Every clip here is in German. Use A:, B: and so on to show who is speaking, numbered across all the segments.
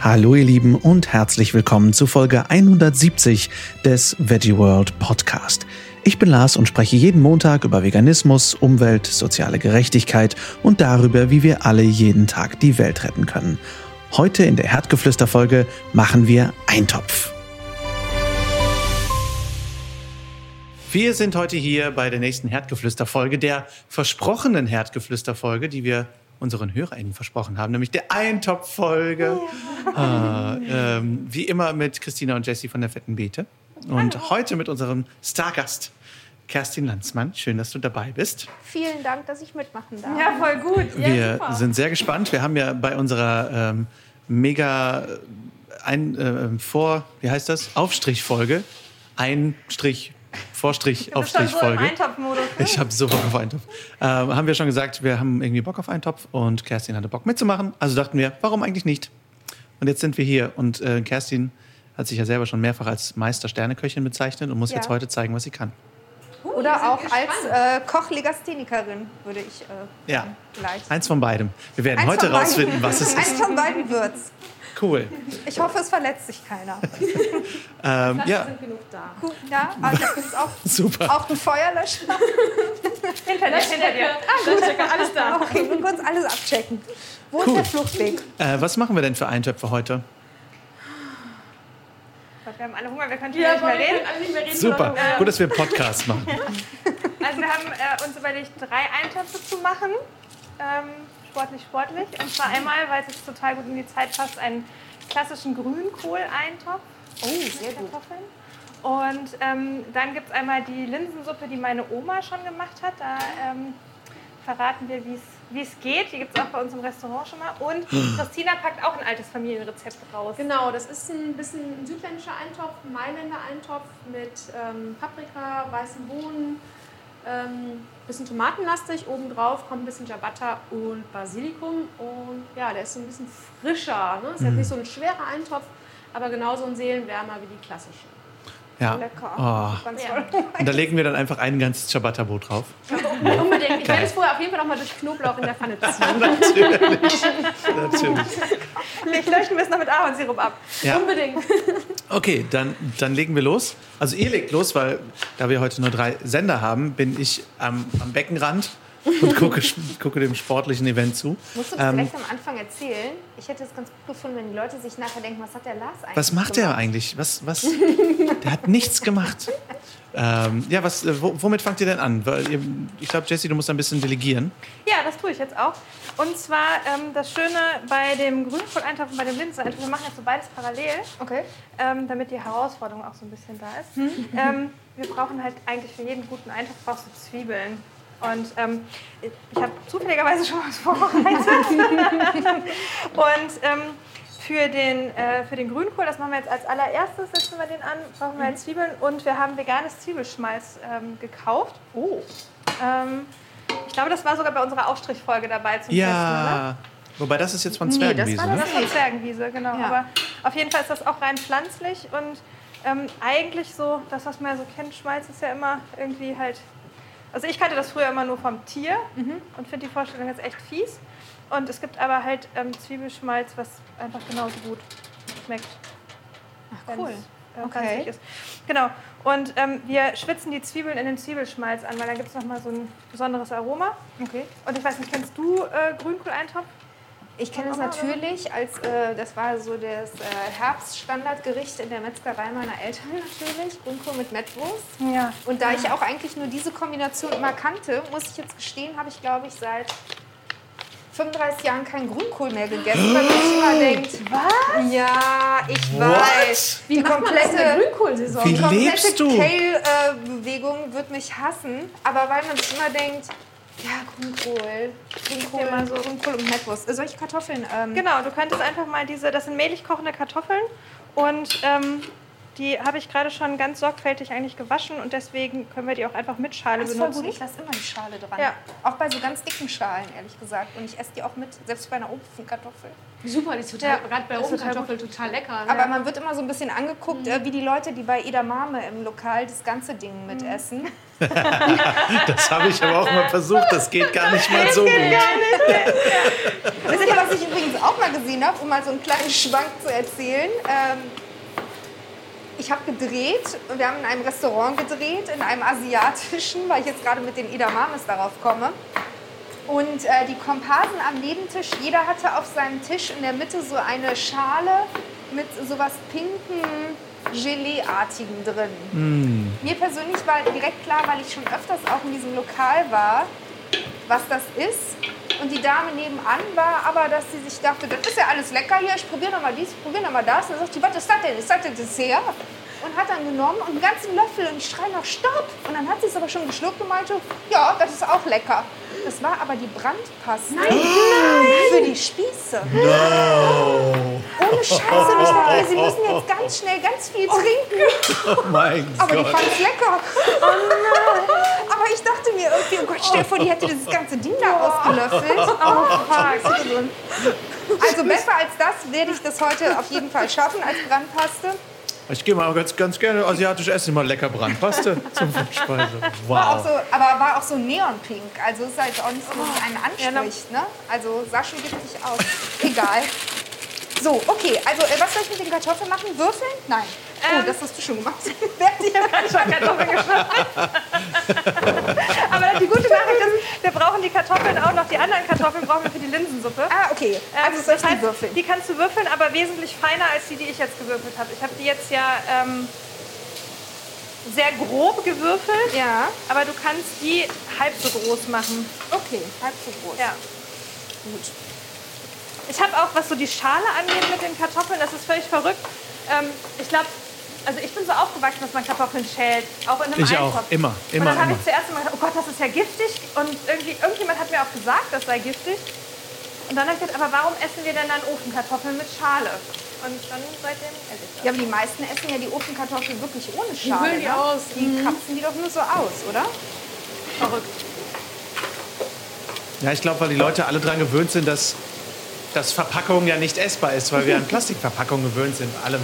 A: Hallo ihr Lieben und herzlich willkommen zu Folge 170 des Veggie World Podcast. Ich bin Lars und spreche jeden Montag über Veganismus, Umwelt, soziale Gerechtigkeit und darüber, wie wir alle jeden Tag die Welt retten können. Heute in der Herdgeflüster-Folge machen wir Eintopf. Wir sind heute hier bei der nächsten Herdgeflüster-Folge, der versprochenen Herdgeflüster-Folge, die wir unseren HörerInnen versprochen haben, nämlich der Eintopf-Folge. Ah, ähm, wie immer mit Christina und Jessie von der Fetten Beete. Und Hallo. heute mit unserem Stargast, Kerstin Landsmann. Schön, dass du dabei bist.
B: Vielen Dank, dass ich mitmachen darf.
C: Ja, voll gut.
A: Ja, wir super. sind sehr gespannt. Wir haben ja bei unserer ähm, mega äh, ein, äh, vor, wie heißt das? Aufstrichfolge. Ein Strich Vorstrich, Aufstrich Folge. So ich habe so Bock auf Eintopf. Ähm, haben wir schon gesagt, wir haben irgendwie Bock auf Eintopf und Kerstin hatte Bock mitzumachen. Also dachten wir, warum eigentlich nicht? Und jetzt sind wir hier und äh, Kerstin hat sich ja selber schon mehrfach als Meister Sterneköchin bezeichnet und muss ja. jetzt heute zeigen, was sie kann.
B: Oder auch als äh, Kochlegasthenikerin würde ich äh,
A: ja. gleich. Eins von beidem. Wir werden Eins heute rausfinden, was es ist.
B: Eins von beiden wird's.
A: Cool.
B: Ich hoffe, es verletzt sich keiner.
C: ähm, ja. sind genug da.
B: Cool. Ja, aber das ist auch,
A: Super.
B: auch ein Feuerlöscher.
C: hinter dir, hinter dir. Ah, gut. alles da.
B: Okay, wir kurz alles abchecken. Wo cool. ist der Fluchtweg?
A: Äh, was machen wir denn für Eintöpfe heute?
C: Wir haben alle Hunger, wir können ja, nicht, mehr reden. nicht mehr reden.
A: Super, ähm, gut, dass wir einen Podcast machen.
C: Also wir haben äh, uns überlegt, drei Eintöpfe zu machen. Ähm, sportlich, sportlich. Und zwar einmal, weil es total gut in die Zeit passt, einen klassischen Grünkohleintopf.
B: Oh, sehr gut. Kartoffeln.
C: Und ähm, dann gibt es einmal die Linsensuppe, die meine Oma schon gemacht hat. Da ähm, verraten wir, wie es geht. Die gibt es auch bei uns im Restaurant schon mal. Und Christina packt auch ein altes Familienrezept raus.
B: Genau, das ist ein bisschen ein südländischer Eintopf, Mailänder Eintopf mit ähm, Paprika, weißen Bohnen, ähm, bisschen tomatenlastig. Obendrauf kommt ein bisschen Ciabatta und Basilikum. Und ja, der ist so ein bisschen frischer. Ne? Ist mhm. nicht so ein schwerer Eintopf, aber genauso ein Seelenwärmer wie die klassischen.
A: Ja. Lecker. Oh. Ja. Und da legen wir dann einfach ein ganzes Ciabatta-Brot drauf.
B: Ja, unbedingt. Ich werde es vorher auf jeden Fall noch mal durch Knoblauch in der Pfanne ziehen.
A: Natürlich. Natürlich.
C: Vielleicht wir es noch mit Ahornsirup ab.
A: Ja.
C: Unbedingt.
A: Okay, dann, dann legen wir los. Also ihr legt los, weil da wir heute nur drei Sender haben, bin ich am, am Beckenrand und gucke, gucke dem sportlichen Event zu.
B: Musst du das ähm, vielleicht am Anfang erzählen? Ich hätte es ganz gut gefunden, wenn die Leute sich nachher denken, was hat der Lars eigentlich
A: Was macht
B: gemacht?
A: der eigentlich? Was, was? der hat nichts gemacht. Ähm, ja, was, äh, womit fangt ihr denn an? Ich glaube, Jessie, du musst ein bisschen delegieren.
C: Ja, das tue ich jetzt auch. Und zwar ähm, das Schöne bei dem Grünkohleintopf und bei dem Linseneintopf, wir machen jetzt so beides parallel,
B: okay.
C: ähm, damit die Herausforderung auch so ein bisschen da ist. Hm. Ähm, wir brauchen halt eigentlich für jeden guten Eintopf brauchst du Zwiebeln. Und ähm, ich habe zufälligerweise schon was vorbereitet. und ähm, für, den, äh, für den Grünkohl, das machen wir jetzt als allererstes, setzen wir den an, brauchen wir halt Zwiebeln und wir haben veganes Zwiebelschmalz ähm, gekauft.
B: Oh.
C: Ähm, ich glaube, das war sogar bei unserer Aufstrichfolge dabei
A: zum ja. Testen? Wobei das ist jetzt von Zwergenwiese.
C: Nee, das war das ne? von Zwergenwiese, genau. Ja. Aber auf jeden Fall ist das auch rein pflanzlich und ähm, eigentlich so, das, was man ja so kennt, Schmalz ist ja immer irgendwie halt also ich kannte das früher immer nur vom Tier mhm. und finde die Vorstellung jetzt echt fies. Und es gibt aber halt ähm, Zwiebelschmalz, was einfach genauso gut schmeckt.
B: Ach cool.
C: Äh, okay. Ist. Genau. Und ähm, wir schwitzen die Zwiebeln in den Zwiebelschmalz an, weil dann gibt es nochmal so ein besonderes Aroma.
B: Okay.
C: Und ich weiß nicht, kennst du äh, Grünkohleintopf?
B: Ich kenne es natürlich, als äh, das war so das äh, Herbststandardgericht in der Metzgerei meiner Eltern natürlich, Grünkohl mit Mettwurst.
C: Ja.
B: Und da ich auch eigentlich nur diese Kombination immer kannte, muss ich jetzt gestehen, habe ich glaube ich seit 35 Jahren keinen Grünkohl mehr gegessen, weil man sich immer denkt,
C: was?
B: Ja, ich
A: What?
B: weiß.
C: Wie komplette Grünkohlsaison.
A: Wie lebst du?
B: Die Kale-Bewegung wird mich hassen, aber weil man sich immer denkt, ja, Grünkohl. Grünkohl, mal so. Grünkohl und Mettwurst. Solche Kartoffeln.
C: Ähm genau, du könntest einfach mal diese, das sind mehlig kochende Kartoffeln und ähm, Die habe ich gerade schon ganz sorgfältig eigentlich gewaschen und deswegen können wir die auch einfach mit Schale
B: Das ist voll
C: benutzen.
B: gut. Ich lasse immer die Schale dran.
C: Ja.
B: Auch bei so ganz dicken Schalen, ehrlich gesagt. Und ich esse die auch mit, selbst bei einer Ofenkartoffel.
D: Super, die ist total,
C: Ja,
D: gerade bei
C: ist total
D: Ofenkartoffel total lecker. Ne?
B: Aber man wird immer so ein bisschen angeguckt, äh, wie die Leute, die bei Edamame im Lokal das ganze Ding mitessen.
A: Das habe ich aber auch mal versucht. Das geht gar nicht mal so gut.
B: Wisst ihr, was ich übrigens auch mal gesehen habe, um mal so einen kleinen Schwank zu erzählen? Ähm, ich habe gedreht, wir haben in einem Restaurant gedreht, in einem asiatischen, weil ich jetzt gerade mit den Edamames darauf komme. Und äh, die Komparsen am Nebentisch, jeder hatte auf seinem Tisch in der Mitte so eine Schale mit sowas pinken, Gelee-artigen drin. Mir persönlich war direkt klar, weil ich schon öfters auch in diesem Lokal war, was das ist. Und die Dame nebenan war aber, dass sie sich dachte, das ist ja alles lecker hier, ich probiere nochmal dies, ich probiere nochmal das. Und dann sagt die, was ist das denn? Ist das denn Dessert? Und hat dann genommen und einen ganzen Löffel und ich schreie noch Stopp. Und dann hat sie es aber schon geschluckt und meinte, ja, das ist auch lecker. Das war aber die Brandpaste für die Spieße. Ohne Scheiße. Dachte, mir, sie müssen jetzt ganz schnell ganz viel trinken.
A: Oh mein
B: Aber die
A: Gott.
B: fand es lecker. Oh nein. Aber ich dachte mir irgendwie, oh Gott, stell dir vor, die hätte dieses ganze Ding da ausgelöffelt. Oh, fuck. Also besser als das werde ich das heute auf jeden Fall schaffen als Brandpaste.
A: Ich gehe mal ganz, ganz gerne asiatisch essen, mal lecker Brandpaste zum Vorspeise.
B: War auch
A: Wow.
B: so, aber war auch so neonpink. Also ist halt auch nicht so, einen anspricht. Ne? Also sah schon giftig aus. Egal. So, okay. Also äh, was soll ich mit den Kartoffeln machen? Würfeln? Nein. Oh,
C: Ähm.
B: das hast du schon gemacht. Während ich
C: schon Kartoffeln geschnappt. Aber die gute Nachricht ist, wir brauchen die Kartoffeln auch noch. Die anderen Kartoffeln brauchen wir für die Linsensuppe.
B: Ah, okay.
C: Ähm,
B: Also ich
C: das
B: die
C: heißt,
B: würfeln?
C: Die kannst du würfeln, aber wesentlich feiner als die, die ich jetzt gewürfelt habe. Ich habe die jetzt ja ähm, sehr grob gewürfelt,
B: Ja.
C: aber du kannst die halb so groß machen.
B: Okay, halb so groß.
C: Ja.
B: Gut.
C: Ich habe auch, was so die Schale angeht mit den Kartoffeln, das ist völlig verrückt. Ähm, ich glaube, also ich bin so aufgewachsen, dass man Kartoffeln schält, auch in einem
A: Ich
C: Eintopf.
A: auch. Immer,
C: Und
A: immer,
C: dann habe ich zuerst immer gedacht, oh Gott, das ist ja giftig. Und irgendwie, irgendjemand hat mir auch gesagt, das sei giftig. Und dann habe ich gedacht, aber warum essen wir denn dann Ofenkartoffeln mit Schale? Und dann seitdem esse ich das.
B: Ja, aber die meisten essen ja die Ofenkartoffeln wirklich ohne Schale.
D: hüllen die
B: ne?
D: aus.
B: Die kapsen die doch nur so aus, oder?
C: Verrückt.
A: Ja, ich glaube, weil die Leute alle daran gewöhnt sind, dass, dass Verpackung ja nicht essbar ist, weil wir an Plastikverpackung gewöhnt sind. Allem.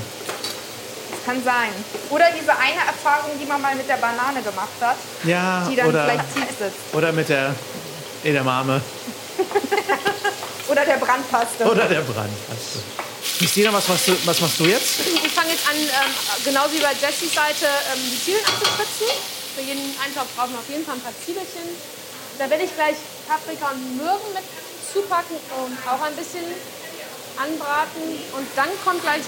B: Das kann sein. Oder diese eine Erfahrung, die man mal mit der Banane gemacht hat,
A: Ja,
B: die dann
A: oder,
B: vielleicht tief sitzt.
A: oder mit der Edamame
B: Oder der Brandpaste.
A: oder der Brandpaste. Christina, was machst du, was machst du jetzt?
D: Ich fange jetzt an, ähm, genauso wie bei Jessys Seite, ähm, die Zwiebeln abzuspritzen. Für jeden Eintopf brauchen wir auf jeden Fall ein paar Zwiebelchen. Da werde ich gleich Paprika und Möhren mit zupacken und auch ein bisschen anbraten. Und dann kommt gleich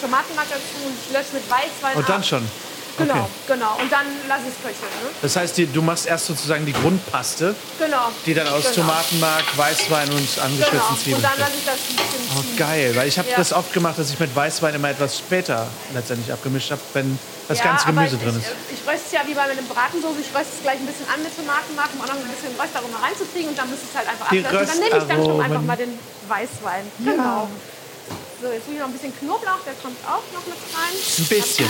D: Tomatenmark dazu und ich lösche mit Weißwein
A: Und dann
D: ab.
A: schon.
D: Genau,
A: Okay.
D: genau. Und dann lasse ich es köcheln. Ne?
A: Das heißt, die, du machst erst sozusagen die Grundpaste,
D: Genau.
A: die dann aus
D: genau.
A: Tomatenmark, Weißwein und
D: Genau.
A: angeschnitzten
D: Und
A: Zwiebeln
D: dann lasse ich das ein bisschen
A: Oh, geil, weil ich habe
D: Ja.
A: das oft gemacht, dass ich mit Weißwein immer etwas später letztendlich abgemischt habe, wenn das
D: Ja,
A: ganze Gemüse drin
D: ich,
A: ist.
D: Ich röste es ja wie bei einer Bratensoße. Ich röste es gleich ein bisschen an mit Tomatenmark, um auch noch ein bisschen Röstaroma reinzukriegen. Und dann müsste es halt einfach ablösen. Dann nehme ich dann schon einfach mal den Weißwein. Genau. So, jetzt tue ich noch ein bisschen Knoblauch. Der kommt auch noch mit rein.
A: Ein bisschen.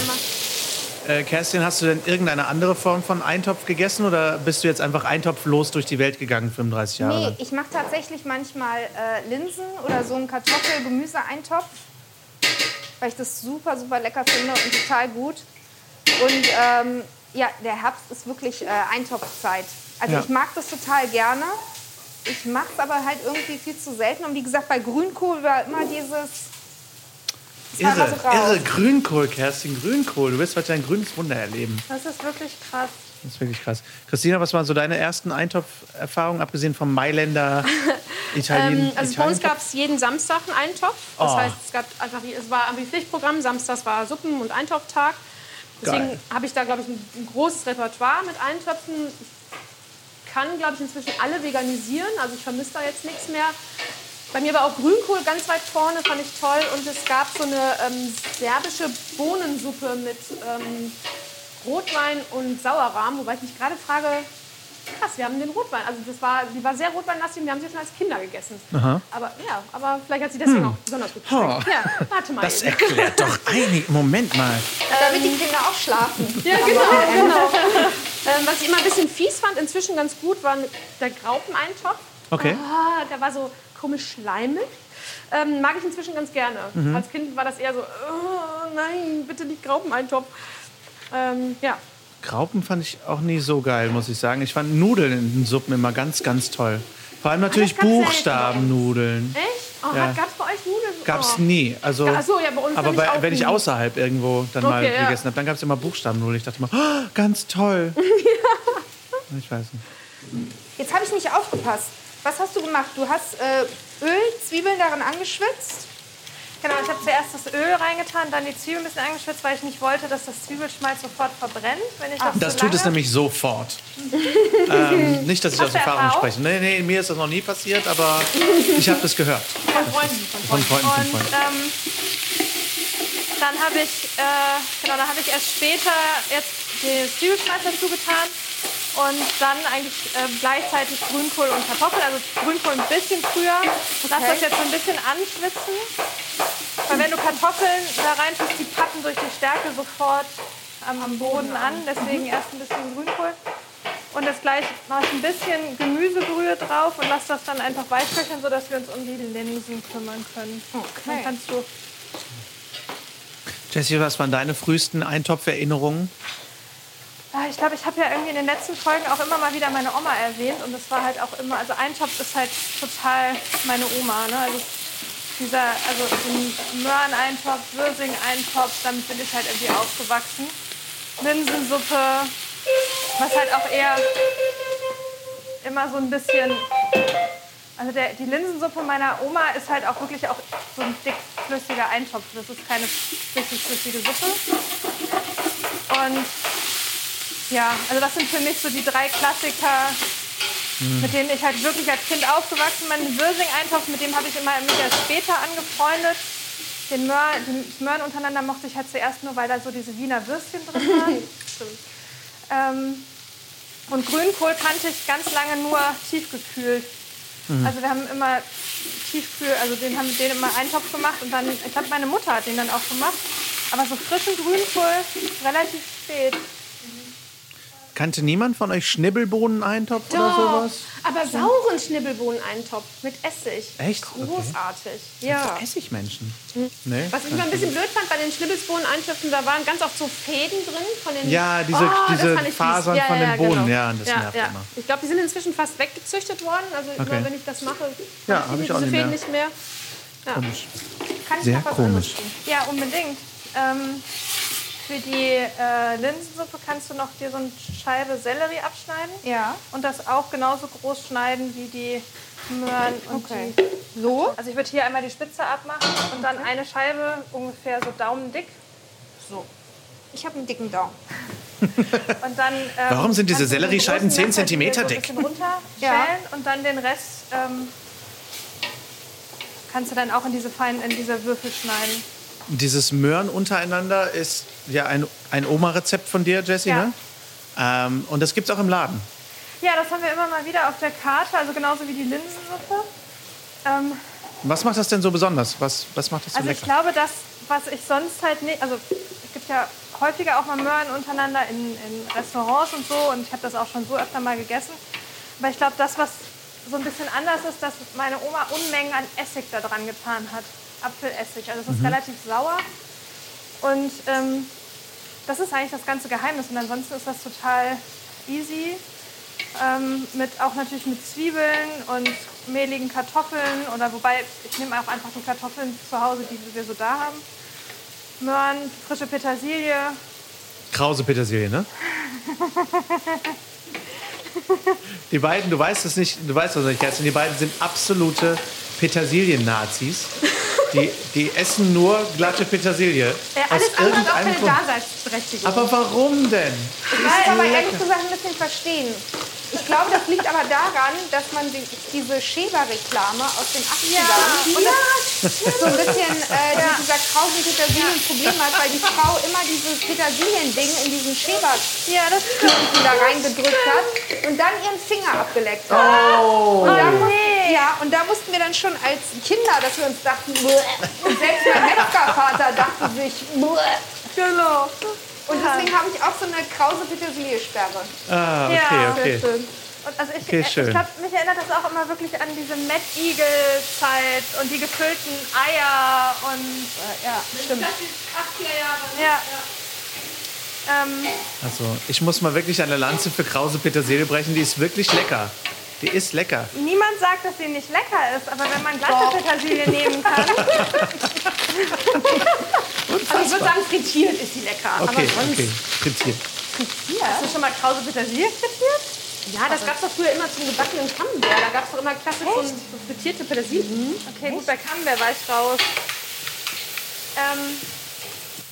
A: Äh, Kerstin, hast du denn irgendeine andere Form von Eintopf gegessen oder bist du jetzt einfach eintopflos durch die Welt gegangen, 35 Jahre
B: Nee,
A: lang?
B: ich mache tatsächlich manchmal äh, Linsen oder so einen Kartoffel-Gemüse-Eintopf, weil ich das super, super lecker finde und total gut. Und ähm, ja, der Herbst ist wirklich äh, Eintopfzeit. Also
A: Ja.
B: ich mag das total gerne. Ich mache es aber halt irgendwie viel zu selten. Und wie gesagt, bei Grünkohl war immer dieses...
A: Irre,
B: so
A: irre, Grünkohl, Kerstin, Grünkohl. Du wirst heute ein grünes Wunder erleben.
C: Das ist wirklich krass.
A: Das ist wirklich krass. Christina, was waren so deine ersten Eintopferfahrungen, abgesehen vom Mailänder Italien?
D: Ähm, also bei uns gab es jeden Samstag einen Eintopf. Das
A: Oh.
D: heißt, es gab einfach, es war irgendwie Pflichtprogramm. Samstags war Suppen- und Eintopftag. Deswegen habe ich da, glaube ich, ein, ein großes Repertoire mit Eintöpfen. Ich kann, glaube ich, inzwischen alle veganisieren. Also ich vermisse da jetzt nichts mehr. Bei mir war auch Grünkohl ganz weit vorne, fand ich toll. Und es gab so eine ähm, serbische Bohnensuppe mit ähm, Rotwein und Sauerrahm. Wobei ich mich gerade frage, krass, wir haben den Rotwein, also das war, die war sehr rotweinlastig und wir haben sie schon als Kinder gegessen.
A: Aha.
D: Aber ja, aber vielleicht hat sie deswegen auch besonders gut geschmeckt.
A: Oh.
D: Ja, warte mal.
A: Das
D: eben.
A: erklärt doch einig. Moment mal.
B: Damit die Kinder auch schlafen.
D: Ja, genau, genau. ähm, was ich immer ein bisschen fies fand, inzwischen ganz gut, war der Graupeneintopf.
A: Okay.
D: Ah, der war so komisch schleimig. Ähm, mag ich inzwischen ganz gerne.
A: Mhm.
D: Als Kind war das eher so, oh, nein, bitte nicht Graupeneintopf. Ähm, ja,
A: Graupen fand ich auch nie so geil, muss ich sagen. Ich fand Nudeln in den Suppen immer ganz, ganz toll. Vor allem natürlich Buchstabennudeln.
D: echt? Oh,
A: Ja.
D: Gab es bei euch Nudeln?
A: Gab's
D: oh.
A: nie. Also,
D: Ja, ach so, ja, bei uns
A: aber bei, wenn ich
D: nie.
A: außerhalb irgendwo dann mal
D: Okay, ja.
A: gegessen habe, dann gab es immer Buchstabennudeln. Ich dachte immer, oh, ganz toll. Ich weiß nicht.
B: Jetzt habe ich nicht aufgepasst. Was hast du gemacht? Du hast äh, Öl, Zwiebeln darin angeschwitzt.
C: Genau, ich habe zuerst das Öl reingetan, dann die Zwiebeln ein bisschen angeschwitzt, weil ich nicht wollte, dass das Zwiebelschmalz sofort verbrennt, wenn ich das
A: Das
C: zu
A: tut es nämlich sofort. ähm, nicht, dass ich
C: Hast
A: aus Erfahrung
C: Erfahrung?
A: spreche. Nee, nee, mir ist das noch nie passiert, aber ich habe das gehört.
D: Von Freunden. Von
A: Von
D: Freunden.
A: Freunden, von
C: Und
A: Freunden.
C: ähm, dann habe ich, äh, genau, dann habe ich erst später jetzt den Zwiebelschmalz dazu getan und dann eigentlich äh, gleichzeitig Grünkohl und Kartoffeln, also Grünkohl ein bisschen früher. Lass das jetzt so ein bisschen anschwitzen, weil wenn du Kartoffeln da rein tust, die pappen durch die Stärke sofort am, Boden an, deswegen erst ein bisschen Grünkohl. Und jetzt gleich mache ich ein bisschen Gemüsebrühe drauf und lasse das dann einfach weichköcheln, sodass wir uns um die Linsen kümmern können. Dann kannst du
A: Jessie, was waren deine frühesten Eintopferinnerungen?
C: Ich glaube, ich habe ja irgendwie in den letzten Folgen auch immer mal wieder meine Oma erwähnt und das war halt auch immer, also Eintopf ist halt total meine Oma. Ne? Also dieser, also ein Möhreneintopf, Würsing-Eintopf, damit bin ich halt irgendwie aufgewachsen. Linsensuppe, was halt auch eher immer so ein bisschen, also der, die Linsensuppe meiner Oma ist halt auch wirklich auch so ein dickflüssiger Eintopf. Das ist keine richtig flüssige Suppe. Und ja, also das sind für mich so die drei Klassiker, mit denen ich halt wirklich als Kind aufgewachsen bin. Den Würsing-Eintopf, mit dem habe ich immer mich erst später angefreundet. Den Möhr, die Möhren untereinander mochte ich halt zuerst nur, weil da so diese Wiener Würstchen drin waren. ähm, und Grünkohl kannte ich ganz lange nur tiefgekühlt. Also wir haben immer Tiefkühl, also den haben den immer Eintopf gemacht und dann, ich glaube meine Mutter hat den dann auch gemacht. Aber so frischen Grünkohl relativ spät.
A: Kannte niemand von euch Schnibbelbohnen-Eintopf oder sowas?
D: Aber sauren Schnibbelbohneneintopf mit Essig.
A: Echt? Okay.
D: Großartig. Ja.
A: Essigmenschen.
D: Hm.
A: Nee?
D: Was ich immer ein bisschen blöd fand bei den Schnibbelbohneneintöpfen, da waren ganz oft so Fäden drin von den.
A: Ja, diese-
D: Oh,
A: diese. Fasern
D: ja,
A: von den
D: ja,
A: Bohnen,
D: genau.
A: ja, das nervt
D: ja.
A: immer.
D: Ich glaube, die sind inzwischen fast weggezüchtet worden. Also
A: Okay.
D: immer, wenn ich das mache,
A: Ja,
D: habe
A: hab
D: ich,
A: ich auch
D: diese
A: nicht
D: Fäden
A: mehr.
D: nicht mehr.
A: Komisch.
D: Kann ich
A: Sehr
D: noch was
A: komisch.
C: Ja, unbedingt. Ähm, für die äh, Linsensuppe kannst du noch dir so eine Scheibe Sellerie abschneiden.
B: Ja.
C: Und das auch genauso groß schneiden wie die Möhren und
B: Okay.
C: die.
B: So?
C: Also ich würde hier einmal die Spitze abmachen und dann eine Scheibe ungefähr so daumendick.
B: So. Ich habe einen dicken Daumen.
C: Und dann, ähm,
A: Warum sind diese Selleriescheiben
C: großen
A: 10
C: Messer
A: Zentimeter
C: hier so
A: dick?
C: ein bisschen runterschälen
B: Ja.
C: und dann den Rest ähm, kannst du dann auch in diese feinen, in diese Würfel schneiden.
A: Dieses Möhren untereinander ist ja ein, ein Oma-Rezept von dir, Jessie,
C: Ja.
A: ne? Ähm, und das gibt es auch im Laden.
C: Ja, das haben wir immer mal wieder auf der Karte, also genauso wie die Linsensuppe. Ähm,
A: Was macht das denn so besonders? Was, was macht das so
C: also ich
A: lecker?
C: glaube, das, was ich sonst halt nicht, also es gibt ja häufiger auch mal Möhren untereinander in, in Restaurants und so und ich habe das auch schon so öfter mal gegessen. Aber ich glaube, das, was so ein bisschen anders ist, dass meine Oma Unmengen an Essig da dran getan hat. Apfelessig, also es ist relativ sauer. Und ähm, das ist eigentlich das ganze Geheimnis. Und ansonsten ist das total easy. Ähm, mit, auch natürlich mit Zwiebeln und mehligen Kartoffeln. Oder wobei, ich nehme auch einfach die Kartoffeln zu Hause, die wir so da haben. Möhren, frische Petersilie.
A: Krause Petersilie, ne? Die beiden, du weißt es nicht, du weißt es nicht, Kerstin, die beiden sind absolute Petersilien-Nazis. Die, die essen nur glatte Petersilie.
D: Ja,
A: Aus
D: alles andere hat auch keine
A: Grund.
D: Daseinsberechtigung.
A: Aber warum denn?
B: Ich will aber ehrlich gesagt ein bisschen verstehen. Ich glaube, das liegt aber daran, dass man die, diese Schäber-Reklame aus den 80ern
C: Ja.
B: und das so ein bisschen äh, die- dieser krausen Petersilien ein Problem hat, weil die Frau immer dieses Petersilien-Ding in diesen Schäber
C: Ja, das
B: da reingedrückt hat und dann ihren Finger abgeleckt hat.
A: Oh.
B: Und, da mussten, ja, und da mussten wir dann schon als Kinder, dass wir uns dachten, "Bäh." und selbst mein Metzgervater dachte sich, "Bäh."
C: Genau.
B: und deswegen habe ich auch so eine krause Petersilie-Sperre.
A: Ah, okay,
C: Ja,
A: okay.
B: Sehr schön.
C: Und also ich,
A: Okay,
C: äh,
A: schön.
C: ich glaube, mich erinnert das auch immer wirklich an diese Mad Eagle-Zeit und die gefüllten Eier und
B: Ja, stimmt.
C: ja. Ähm,
A: Also, ich muss mal wirklich eine Lanze für Krause Petersilie brechen. Die ist wirklich lecker. Die ist lecker.
C: niemand sagt, dass sie nicht lecker ist, aber wenn man glatte Petersilie nehmen kann,
D: Also ich würde sagen, frittiert ist sie lecker.
A: Okay,
D: aber sonst,
A: okay. Frittiert.
C: hast du schon mal krause Petersilie frittiert?
D: Ja, das gab es doch früher immer zum gebackenen Camembert. Da gab es doch immer klassisch so, so frittierte Petersilie.
C: Okay, gut, bei Camembert war ich raus. Ähm,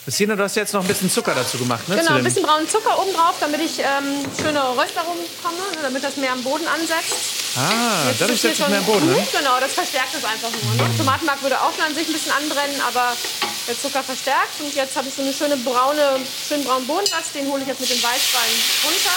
A: Christina, du hast jetzt noch ein bisschen Zucker dazu gemacht, ne?
D: Genau, ein bisschen braunen Zucker oben drauf, damit ich ähm, schöne Röstaromen bekomme, ne, damit das mehr am Boden ansetzt.
A: Ah,
D: Jetzt
A: dadurch setzt es mehr im Boden, ne?
D: Genau, das verstärkt es einfach nur. Ne? Tomatenmark würde auch an sich ein bisschen anbrennen, aber der Zucker verstärkt. Und jetzt habe ich so eine schöne braune, schön braunen Bodensatz. Den hole ich jetzt mit dem Weißwein runter.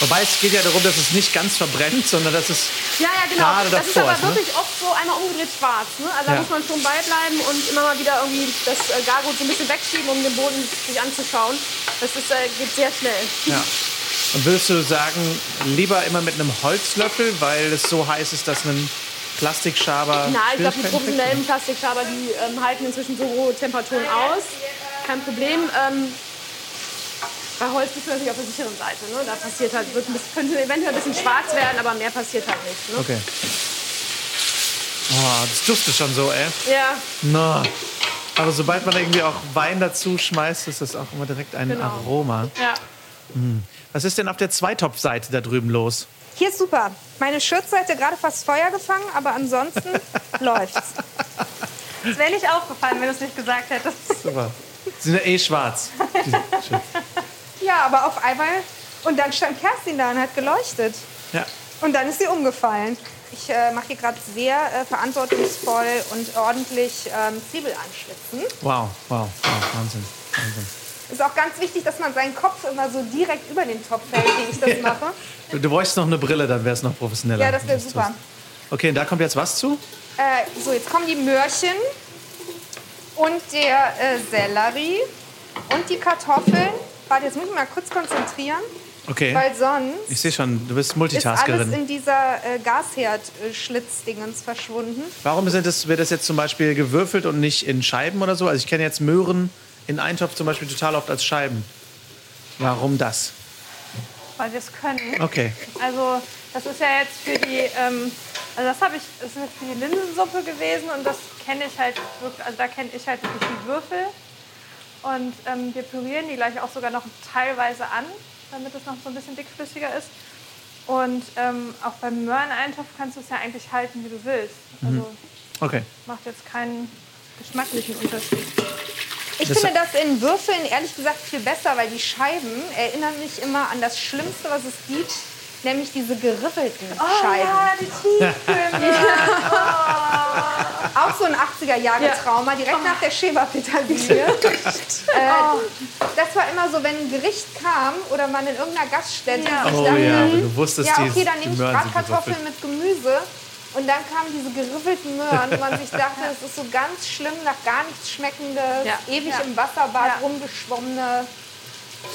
A: Wobei es geht ja darum, dass es nicht ganz verbrennt, sondern dass es
D: Ja, ja, genau.
A: Gerade
D: das ist
A: davor
D: aber
A: ist, ne?
D: wirklich oft so einmal umgedreht schwarz. Ne? Also da
A: Ja.
D: muss man schon beibleiben und immer mal wieder irgendwie das äh, Gargut so ein bisschen wegschieben, um den Boden sich anzuschauen. Das ist, äh, geht sehr schnell.
A: Ja. Und würdest du sagen, lieber immer mit einem Holzlöffel, weil es so heiß ist, dass ein Plastikschaber.
D: Na, ich glaube, die professionellen Plastikschaber, die ähm, halten inzwischen so hohe Temperaturen aus. Kein Problem. Ähm, bei Holz bist du natürlich auf der sicheren Seite. Ne? Da passiert halt, wird ein bisschen, könnte eventuell ein bisschen schwarz werden, aber mehr passiert halt nicht. Ne?
A: Okay. Oh, das duftet schon so, ey.
D: Ja,
A: No. Aber sobald man irgendwie auch Wein dazu schmeißt, ist das auch immer direkt ein
D: Genau.
A: Aroma.
D: ja.
A: Was ist denn auf der Zweitopfseite da drüben los?
B: Hier ist super. Meine Schutzseite gerade fast Feuer gefangen, aber ansonsten läuft's.
C: Das wäre nicht aufgefallen, wenn du es nicht gesagt hättest.
A: Super. Sie sind ja eh schwarz.
B: Ja, aber auf einmal. Und dann stand Kerstin da und hat geleuchtet.
A: Ja.
B: Und dann ist sie umgefallen. Ich äh, mache hier gerade sehr äh, verantwortungsvoll und ordentlich ähm, Zwiebel anschlitzen.
A: Wow, wow, wow, Wahnsinn. Wahnsinn.
B: Ist auch ganz wichtig, dass man seinen Kopf immer so direkt über den Topf hält, wie ich das mache.
A: Du, du bräuchst noch eine Brille, dann wäre es noch professioneller.
B: Ja, das wäre super.
A: Okay, und da kommt jetzt was zu?
B: Äh, so, jetzt kommen die Möhrchen und der äh, Sellerie und die Kartoffeln. Warte, jetzt muss ich mal kurz konzentrieren,
A: Okay.
B: weil sonst
A: Ich sehe schon, du bist
B: ist alles
A: Multitaskerin.
B: in dieser äh, Gasherd-Schlitzdingens verschwunden.
A: Warum sind das, wird das jetzt zum Beispiel gewürfelt und nicht in Scheiben oder so? Also ich kenne jetzt Möhren in Eintopf zum Beispiel total oft als Scheiben. Warum das?
C: Weil wir es können.
A: Okay.
C: Also das ist ja jetzt für die, ähm, also das habe ich, das ist jetzt für die Linsensuppe gewesen und das kenne ich halt wirklich, also da kenne ich halt wirklich die Würfel. Und ähm, wir pürieren die gleich auch sogar noch teilweise an, damit es noch so ein bisschen dickflüssiger ist. Und ähm, auch beim Möhreneintopf kannst du es ja eigentlich halten, wie du willst. Also
A: Okay.
C: macht jetzt keinen geschmacklichen Unterschied.
B: Ich
A: Das-
B: finde das in Würfeln ehrlich gesagt viel besser, weil die Scheiben erinnern mich immer an das Schlimmste, was es gibt, nämlich diese geriffelten Scheiben.
C: die Tiefkühl.
B: Auch so ein 80er-Jahre-Trauma, direkt nach der Schäberpetersilie. äh, Das war immer so, wenn ein Gericht kam oder man in irgendeiner Gaststätte
C: Ja.
B: sich
A: Oh
B: dachte,
A: ja, du wusstest,
B: ja, okay, dann nehme ich Bratkartoffeln mit Gemüse. Und dann kamen diese geriffelten Möhren, wo man sich dachte, es ist so ganz schlimm, nach gar nichts schmeckendes,
D: Ja.
B: ewig
C: Ja.
B: im Wasserbad
C: Ja.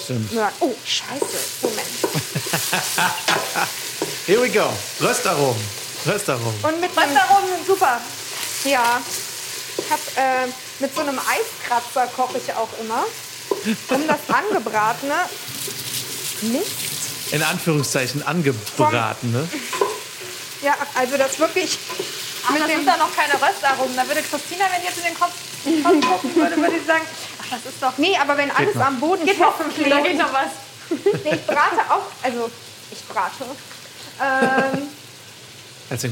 A: Stimmt.
B: Oh, scheiße. Moment.
A: Here we go. Röstaromen. Röstaromen.
B: Und mit einem,
C: darum? Super.
B: ja, ich hab, äh, mit so einem Eiskratzer koche ich auch immer, um das angebratene Mist
A: In Anführungszeichen angebraten, ne?
B: Ja, also das wirklich
C: Ach, das sind da noch keine Röstaromen. Da würde Christina, wenn jetzt in den Kopf, Kopf gucken würde, würde ich sagen, das ist doch...
B: Nee, aber wenn alles
A: noch.
B: am Boden
C: Geht noch fünf Minuten, geht noch was.
B: Nee, ich brate auch, also ich brate. Ähm,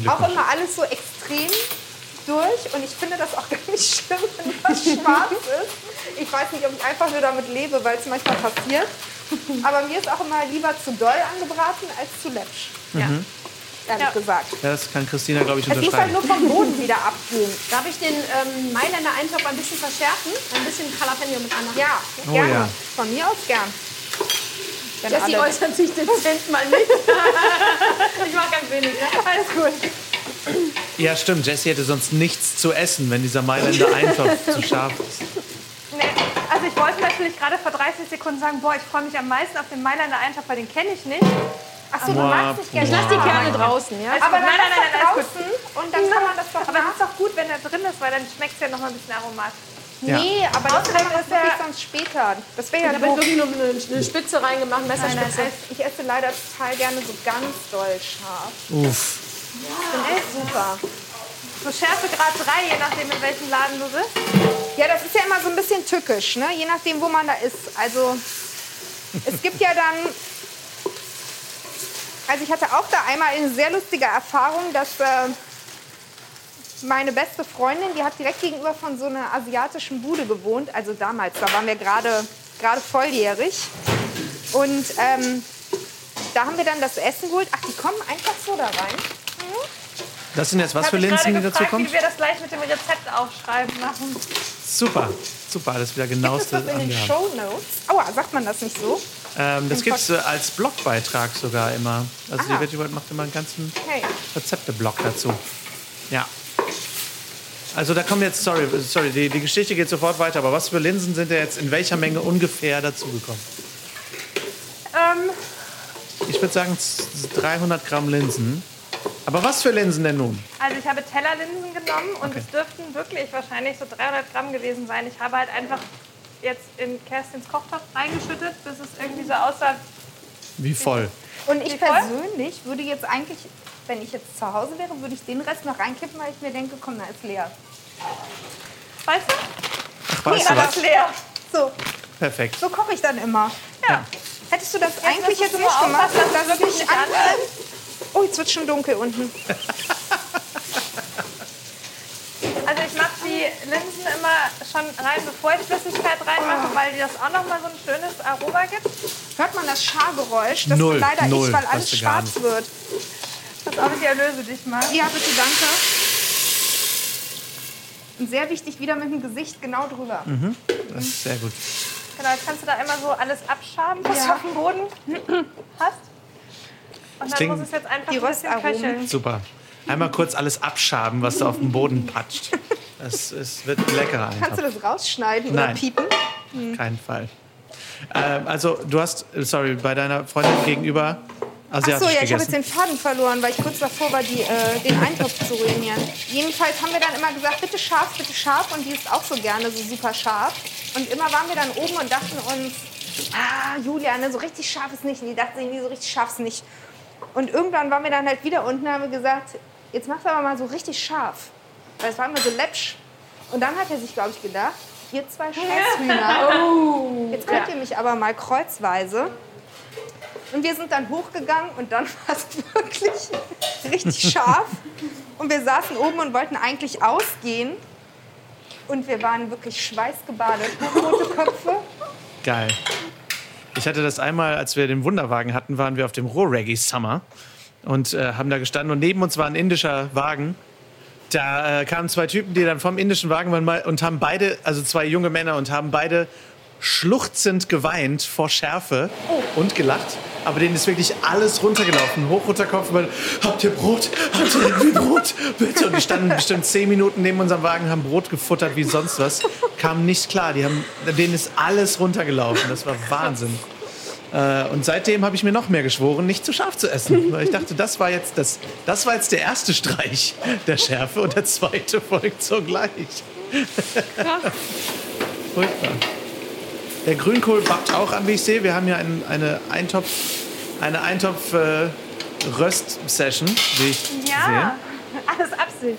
B: auch immer alles so extrem durch und ich finde das auch gar nicht schlimm, wenn was schwarz ist. Ich weiß nicht, ob ich einfach nur damit lebe, weil es manchmal passiert. Aber mir ist auch immer lieber zu doll angebraten als zu läppsch.
D: Ja.
B: Ehrlich
D: Ja.
B: gesagt.
A: Ja, das kann Christina, glaube ich,
B: Es muss halt
A: unterschreiben.
B: nur vom Boden wieder abgehen.
D: Darf ich den ähm, Mailänder Eintopf ein bisschen verschärfen? Ein bisschen Jalapeno mit anmachen?
B: Ja,
A: Oh
B: gerne.
A: ja.
B: Von mir aus gern. Wenn
D: Jessie
B: alle-
D: äußert sich dezent mal nicht. ich mache ganz wenig. Ne?
B: Alles gut.
A: Ja, stimmt. Jessie hätte sonst nichts zu essen, wenn dieser Mailänder Eintopf zu scharf ist.
B: Nee, also ich wollte natürlich gerade vor 30 Sekunden sagen, boah, ich freue mich am meisten auf den Mailänder Eintopf, weil den kenne ich nicht. Ach so, du magst nicht gerne.
D: Ich lasse die Kerne draußen, ja?
B: Aber
D: nein,
B: dann
D: nein, nein, nein, gut.
B: draußen und dann kann man das doch Aber es ist doch gut, wenn er drin ist, weil dann schmeckt es ja noch mal ein bisschen aromatisch.
A: Ja.
B: Nee, aber das
D: Außerdem
B: kann man
D: ist
B: doch wirklich sonst später. Das wäre ja
D: Ich habe jetzt
B: doof.
D: wirklich nur eine, eine Spitze reingemacht,
B: Nein, nein,
D: Messerspitze.
B: ich esse leider total gerne so ganz doll scharf.
A: Uff.
B: Finde ich super.
C: So Schärfegrad 3, je nachdem, in welchem Laden du bist.
B: Ja, das ist ja immer so ein bisschen tückisch, ne? je nachdem, wo man da ist. Also es gibt ja dann, also ich hatte auch da einmal eine sehr lustige Erfahrung, dass äh, meine beste Freundin, die hat direkt gegenüber von so einer asiatischen Bude gewohnt, also damals, da waren wir gerade gerade volljährig. Und ähm, da haben wir dann das Essen geholt. Ach, die kommen einfach so da rein.
A: Das sind jetzt was für Linsen, die dazu kommen?
C: wie wir das gleich mit dem Rezept aufschreiben machen.
A: Super, super, alles wieder
B: Gibt
A: genaueste
B: es das in den. Show Notes? Aua, sagt man das nicht so?
A: Ähm, das gibt es äh, als Blogbeitrag sogar immer. Also die
B: Aha.
A: Veggie World macht immer einen ganzen
B: Okay.
A: Rezepte-Blog dazu. Ja. Also da kommen jetzt, sorry, sorry, die, die Geschichte geht sofort weiter, aber was für Linsen sind da jetzt in welcher Menge ungefähr dazugekommen?
C: Ähm,
A: Ich würde sagen z- 300 Gramm Linsen. Aber was für Linsen denn nun?
C: also ich habe Tellerlinsen genommen und
A: Okay.
C: es dürften wirklich wahrscheinlich so 300 Gramm gewesen sein. Ich habe halt einfach jetzt in Kerstins Kochtopf reingeschüttet, bis es irgendwie so aussah.
A: Wie voll?
B: Und ich persönlich würde jetzt eigentlich, wenn ich jetzt zu Hause wäre, würde ich den Rest noch reinkippen, weil ich mir denke, komm, da ist leer.
C: Weißt du?
A: Ach, weißt
B: da
A: du
B: ist
A: was?
B: leer. So,
A: Perfekt.
B: so koche ich dann immer.
C: Ja.
B: Hättest du das eigentlich
C: musst du
B: jetzt nicht gemacht,
C: dass
B: es
C: wirklich
B: nicht
C: nicht
B: an... Oh, jetzt wird schon dunkel unten.
C: Also ich mache die Linsen immer schon rein, bevor ich Flüssigkeit reinmache, weil die das auch noch mal so ein schönes Aroma gibt.
B: Hört man das Schargeräusch? Das
A: Null,
B: ist leider
A: null,
B: ich, weil alles schwarz wird.
C: Pass auf, ich erlöse dich mal.
B: Ja, bitte, danke. Und sehr wichtig, wieder mit dem Gesicht genau drüber.
A: Das ist sehr gut.
C: Genau, jetzt kannst du da immer so alles abschaben, was
B: Ja.
C: du auf dem Boden hast. Und dann
A: klingt-
C: muss es jetzt einfach
B: Die
C: ein bisschen köcheln.
A: Super. Einmal kurz alles abschaben, was da auf dem Boden patscht. Das ist, wird ein leckerer
B: Kannst du das rausschneiden
A: Nein.
B: oder piepen?
A: Auf keinen Fall. Ähm, also, du hast, sorry, bei deiner Freundin gegenüber asiatisch
B: Ach so, ja, ich habe jetzt den Faden verloren, weil ich kurz davor war, die, äh, den Eintopf zu ruinieren. Jedenfalls haben wir dann immer gesagt, bitte scharf, bitte scharf. Und die ist auch so gerne so super scharf. Und immer waren wir dann oben und dachten uns, ah, Julia, ne, so richtig scharf ist nicht. Und die dachten sich, nee, so richtig scharf ist nicht. Und irgendwann waren wir dann halt wieder unten und haben gesagt, jetzt mach's aber mal so richtig scharf. Weil es war immer so läppsch. Und dann hat er sich, glaube ich, gedacht, ihr zwei Scheißhühner. Jetzt könnt ihr mich aber mal kreuzweise. Und wir sind dann hochgegangen und dann war es wirklich richtig scharf. Und wir saßen oben und wollten eigentlich ausgehen. Und wir waren wirklich schweißgebadet. Rote Köpfe.
A: Geil. Ich hatte das einmal, als wir den Wunderwagen hatten, waren wir auf dem Roh-Reggae Summer und äh, haben da gestanden und neben uns war ein indischer Wagen. Da äh, kamen zwei Typen, die dann vom indischen Wagen waren mal- und haben beide, also zwei junge Männer und haben beide schluchzend geweint vor Schärfe und gelacht. Aber denen ist wirklich alles runtergelaufen. Hoch, runter, Kopf. über- Habt ihr Brot? Habt ihr irgendwie Brot? Bitte. Und die standen bestimmt zehn Minuten neben unserem Wagen, haben Brot gefuttert wie sonst was. Kamen nicht klar. Die haben, denen ist alles runtergelaufen. Das war Wahnsinn. Äh, und seitdem habe ich mir noch mehr geschworen, nicht zu scharf zu essen. Weil ich dachte, das war jetzt, das, das war jetzt der erste Streich der Schärfe und der zweite folgt sogleich. Furchtbar. Der Grünkohl backt auch an, wie ich sehe. Wir haben hier einen, eine Eintopf, eine Eintopf äh, Röst-Session, wie ich sehe.
C: Ja, alles Absicht.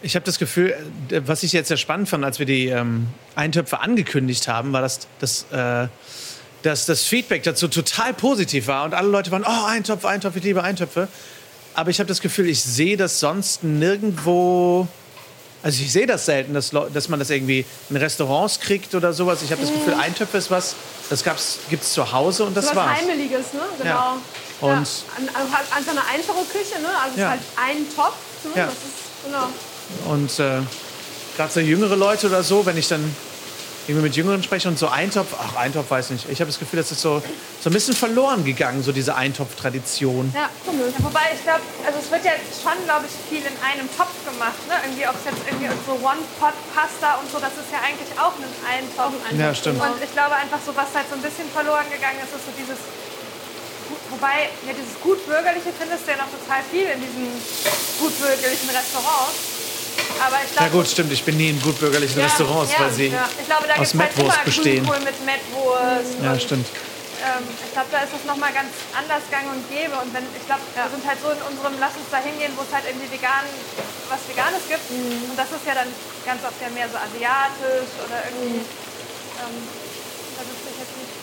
A: Ich habe das Gefühl, äh, was ich jetzt sehr spannend fand, als wir die ähm, Eintöpfe angekündigt haben, war, dass, dass, äh, dass das Feedback dazu total positiv war und alle Leute waren, oh, Eintopf, Eintopf, ich liebe Eintöpfe. Aber ich habe das Gefühl, ich sehe das sonst nirgendwo Also ich sehe das selten, dass, dass man das irgendwie in Restaurants kriegt oder sowas. Ich habe das Gefühl, Eintöpfe ist was, das gibt es zu Hause und das
B: so was
A: war's.
B: Heimeliges, ne? Genau.
A: Ja. Und-
B: ja. An- also halt einfach eine einfache Küche, ne? Also es
A: Ja.
B: ist halt ein Topf. Ne?
A: Ja.
B: Das ist, genau.
A: Und äh, gerade so jüngere Leute oder so, wenn ich dann irgendwie mit Jüngeren spreche und so Eintopf, ach Eintopf weiß nicht. Ich habe das Gefühl, das ist so, so ein bisschen verloren gegangen, so diese Eintopf-Tradition.
B: Ja, komisch.
C: Wobei ich glaube, also es wird ja schon, glaube ich, viel in einem Topf gemacht. Ne? Irgendwie, ob es jetzt irgendwie so One-Pot-Pasta und so, das ist ja eigentlich auch ein Eintopf.
A: Ja, stimmt.
C: Und ich glaube einfach so, was halt so ein bisschen verloren gegangen ist, ist so dieses, wobei, ja, dieses gut-bürgerliche findest du ja noch total viel in diesen gut-bürgerlichen Restaurants. Aber ich
A: Ja
C: glaube,
A: gut, stimmt. Ich bin nie in gutbürgerlichen
C: ja,
A: Restaurants,
C: ja,
A: weil sie...
C: ja. Ich glaube, da
A: aus
C: gibt es halt
A: Mettwurst
C: immer
A: bestehen.
C: Grünkohl mit Mettwurst.
A: Ja, stimmt.
C: ähm, ich glaube, da ist das nochmal ganz anders gang und gäbe. Und wenn, ich glaube, wir sind halt so in unserem Lass uns da hingehen, wo es halt irgendwie vegan, was Veganes gibt.
A: Mhm.
C: Und das ist ja dann ganz oft ja mehr so asiatisch oder irgendwie. Ähm, da wüsste ich jetzt nicht.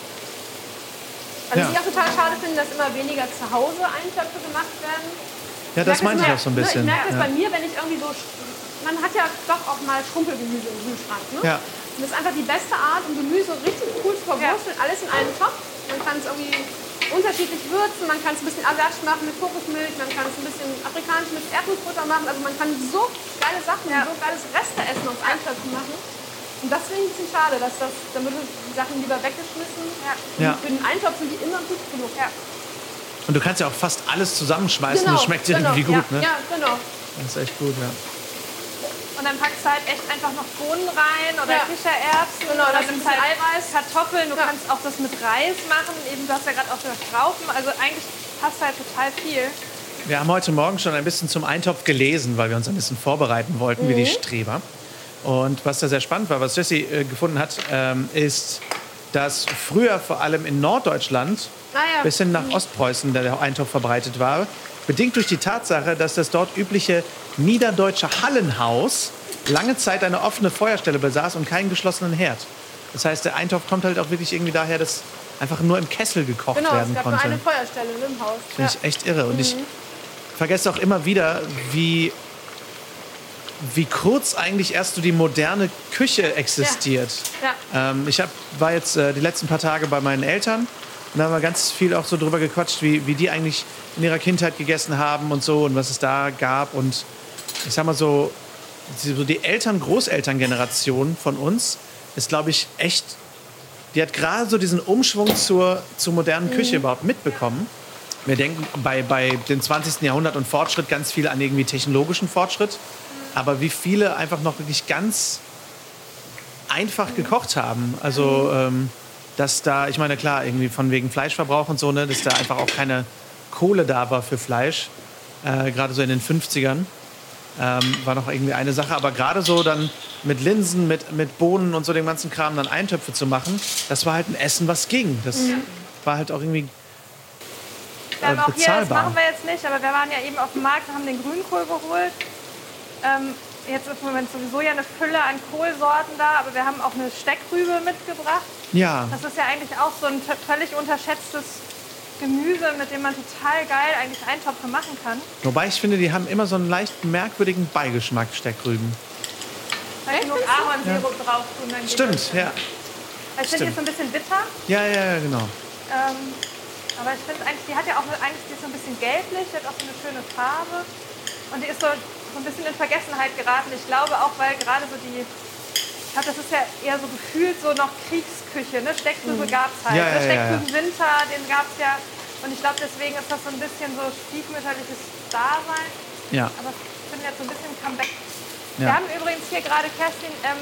B: Also
A: Ja.
B: was ich auch total schade finde, dass immer weniger zu Hause Eintöpfe gemacht werden.
A: Ja, das meinte ich auch so ein bisschen.
B: Ich merke es
A: Ja.
B: bei mir, wenn ich irgendwie so. Man hat ja doch auch mal Schrumpelgemüse im Kühlschrank. Ne?
A: Ja.
B: Und das ist einfach die beste Art, um Gemüse richtig cool zu verwurzeln. Alles in einen Topf. Man kann es irgendwie unterschiedlich würzen. Man kann es ein bisschen asiatisch machen mit Kokosmilch. Man kann es ein bisschen afrikanisch mit Erdnussbutter machen. Also man kann so geile Sachen,
C: Ja.
B: so geiles Resteessen aus Eintöpfen machen. Und das finde ich ein bisschen schade, dass das, da wird die Sachen lieber weggeschmissen.
C: Ja.
A: Ja.
B: Und Für den Eintopf sind die immer gut genug.
C: Ja.
A: Und du kannst ja auch fast alles zusammenschmeißen.
B: Genau,
A: das schmeckt
B: genau,
A: irgendwie gut,
B: ja,
A: ne?
B: Ja, genau.
A: Das ist echt gut, ja.
C: Und dann packst du halt echt einfach noch Bohnen rein oder
B: Ja.
C: Kichererbsen
B: Genau,
C: oder nimmst
B: bisschen
C: halt
B: Eiweiß.
C: Kartoffeln. Du
B: Ja.
C: kannst auch das mit Reis machen. Eben, du hast ja gerade auch gesagt Graupen. Also eigentlich passt halt total viel.
A: Wir haben heute Morgen schon ein bisschen zum Eintopf gelesen, weil wir uns ein bisschen vorbereiten wollten, wie
B: Mhm.
A: die Streber. Und was da sehr spannend war, was Jessie äh, gefunden hat, ähm, ist, dass früher vor allem in Norddeutschland
B: Ah ja.
A: bis hin nach Ostpreußen der Eintopf verbreitet war. Bedingt durch die Tatsache, dass das dort übliche niederdeutsche Hallenhaus lange Zeit eine offene Feuerstelle besaß und keinen geschlossenen Herd. Das heißt, der Eintopf kommt halt auch wirklich irgendwie daher, dass einfach nur im Kessel gekocht
B: Genau, es
A: werden
B: gab
A: konnte.
B: nur eine Feuerstelle im Haus.
A: Finde ich echt irre. Und ich vergesse auch immer wieder, wie, wie kurz eigentlich erst so die moderne Küche existiert.
B: Ja.
A: Ähm, ich hab, war jetzt äh, die letzten paar Tage bei meinen Eltern und da haben wir ganz viel auch so drüber gequatscht, wie, wie die eigentlich in ihrer Kindheit gegessen haben und so und was es da gab. Und ich sag mal so, die- so die Eltern-Großeltern-Generation von uns ist, glaube ich, echt. Die hat gerade so diesen Umschwung zur, zur modernen Küche überhaupt mitbekommen. Wir denken bei, bei dem 20. Jahrhundert und Fortschritt ganz viel an irgendwie technologischen Fortschritt. Aber wie viele einfach noch wirklich ganz einfach gekocht haben. Also, ähm, dass da, ich meine, klar, irgendwie von wegen Fleischverbrauch und so, ne, dass da einfach auch keine Kohle da war für Fleisch. Äh, gerade so in den 50ern ähm, war noch irgendwie eine Sache. Aber gerade so dann mit Linsen, mit, mit Bohnen und so dem ganzen Kram dann Eintöpfe zu machen, das war halt ein Essen, was ging. Das war halt auch irgendwie
C: Wir haben
A: äh,
C: auch hier, das
A: bezahlbar.
C: machen wir jetzt nicht, aber wir waren ja eben auf dem Markt und haben den Grünkohl geholt. Ähm, jetzt ist im Moment sowieso ja eine Fülle an Kohlsorten da, aber wir haben auch eine Steckrübe mitgebracht.
A: ja,
C: Das ist ja eigentlich auch so ein völlig unterschätztes Gemüse, mit dem man total geil eigentlich Eintopfe machen kann.
A: wobei ich finde, die haben immer so einen leicht merkwürdigen Beigeschmack, Steckrüben.
C: Weil genug Ahornsirup drauf tun, dann geht
A: Stimmt,
C: das.
A: ja.
C: Ich finde die ist so ein bisschen bitter,
A: Ja, ja, ja, genau.
C: ähm, aber ich finde eigentlich, die hat ja auch eigentlich die ist so ein bisschen gelblich, die hat auch so eine schöne Farbe und die ist so, so ein bisschen in Vergessenheit geraten. Ich glaube auch, weil gerade so die, glaube, das ist ja eher so gefühlt so noch Kriegsküche, ne? Steckrübe gab es halt,
A: Ja,
C: ne?
A: ja, ja, ja.
C: Steckrübenwinter, den gab es ja und ich glaube, deswegen ist das so ein bisschen so stiefmütterliches Dasein.
A: Ja.
C: Aber ich finde jetzt so ein bisschen Comeback.
A: Ja.
C: Wir haben übrigens hier gerade, Kerstin, ähm,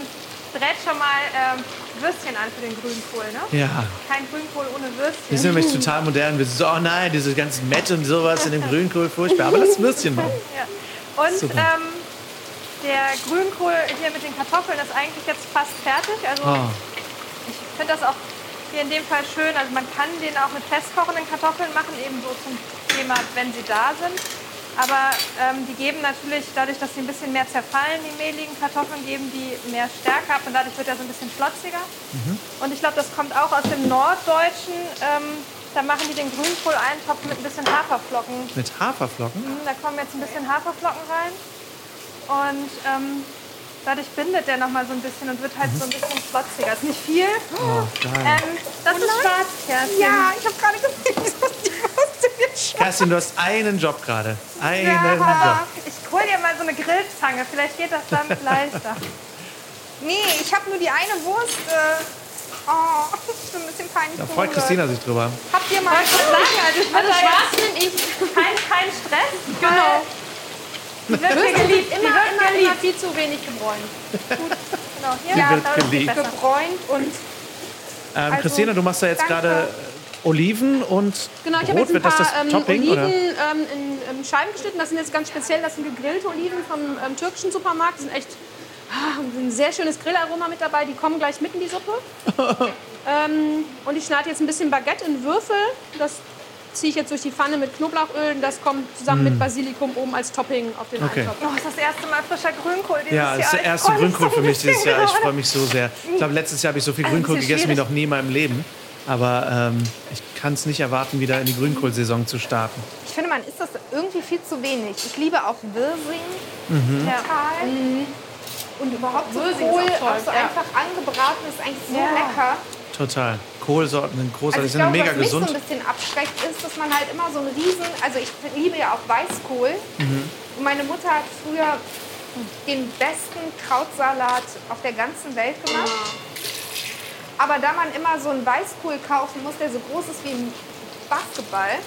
C: brät schon mal ähm, Würstchen an für den Grünkohl, ne?
A: Ja.
C: Kein Grünkohl ohne
A: Wir
C: Würstchen.
A: sind nämlich total modern. Wir sind so, oh nein, diese ganzen Mett und sowas in dem Grünkohl, furchtbar. Aber lass Würstchen machen.
C: Ja. Und ähm, der Grünkohl hier mit den Kartoffeln ist eigentlich jetzt fast fertig. Also
A: Oh.
C: ich finde das auch hier in dem Fall schön. Also man kann den auch mit festkochenden Kartoffeln machen, eben so zum Thema, wenn sie da sind. Aber ähm, die geben natürlich, dadurch, dass sie ein bisschen mehr zerfallen, die mehligen Kartoffeln, geben die mehr Stärke ab und dadurch wird er so ein bisschen schlotziger. Und ich glaube, das kommt auch aus dem Norddeutschen. Ähm, da machen die den Grünkohl-Eintopf mit ein bisschen Haferflocken.
A: Mit Haferflocken?
C: Mhm, Da kommen jetzt ein bisschen Haferflocken rein. Und ähm, Dadurch bindet der nochmal so ein bisschen und wird halt so ein bisschen flotziger. Ist nicht viel.
A: Oh, geil.
C: Ähm, das ist schwarz, Kerstin.
B: Ja, ich habe gerade gesehen.
A: Kerstin, du hast einen Job gerade. Einen
C: Ja,
A: Job.
C: ich hol dir mal so eine Grillzange. Vielleicht geht das dann leichter.
B: Nee, ich habe nur die eine Wurst. Äh, oh, das ist ein bisschen peinlich.
A: Da freut. Christina sich drüber.
B: Habt ihr mal
C: Ich wollte sagen, also ich
D: Also schwarz nehme ich.
C: kein, kein Stress.
D: Genau.
C: Die wird hier geliebt. Die
D: Immer,
C: wird
D: immer, immer
C: geliebt.
D: viel zu wenig gebräunt.
C: Genau. Hier,
A: Die wird geliebt.
B: gebräunt und
A: Ähm,
B: Also,
A: Christina, du machst da jetzt gerade Oliven und
D: Genau, ich habe
A: Brot.
D: jetzt ein
A: Wird
D: paar
A: das
D: ähm,
A: Topping?
D: Oliven ähm, in ähm, Scheiben geschnitten. Das sind jetzt ganz speziell, das sind gegrillte Oliven vom ähm, türkischen Supermarkt. Die sind echt ah, ein sehr schönes Grillaroma mit dabei. Die kommen gleich mit in die Suppe. ähm, und ich schneide jetzt ein bisschen Baguette in Würfel. Das ziehe ich jetzt durch die Pfanne mit Knoblauchöl. Das kommt zusammen mit Basilikum oben als Topping auf den
A: Mm. Okay.
D: Eintopf.
C: Oh, ist das erste Mal frischer Grünkohl dieses
A: Ja, das ist
C: Jahr.
A: der erste Grünkohl für mich dieses Jahr. Ich freue mich so sehr. Ich glaube, letztes Jahr habe ich so viel Grünkohl gegessen wie noch nie in meinem Leben. Aber ähm, ich kann es nicht erwarten, wieder in die Grünkohlsaison zu starten.
B: ich finde, man isst das irgendwie viel zu wenig. Ich liebe auch Wirsing
C: Ja.
B: total. Und überhaupt so
D: Wirsing ist
B: Kohl,
D: auch toll,
B: auch so
D: ja.
B: einfach angebraten, ist eigentlich so
C: Ja.
B: lecker.
A: Total. Kohlsorten sind großartig,
B: Also ich
A: sind
B: glaube,
A: mega
B: was mich
A: gesund.
B: so ein bisschen abschreckt, ist, dass man halt immer so einen riesen, also ich liebe ja auch Weißkohl.
A: Mhm.
B: Und meine Mutter hat früher den besten Krautsalat auf der ganzen Welt gemacht. Aber da man immer so einen Weißkohl kaufen muss, der so groß ist wie ein Basketball,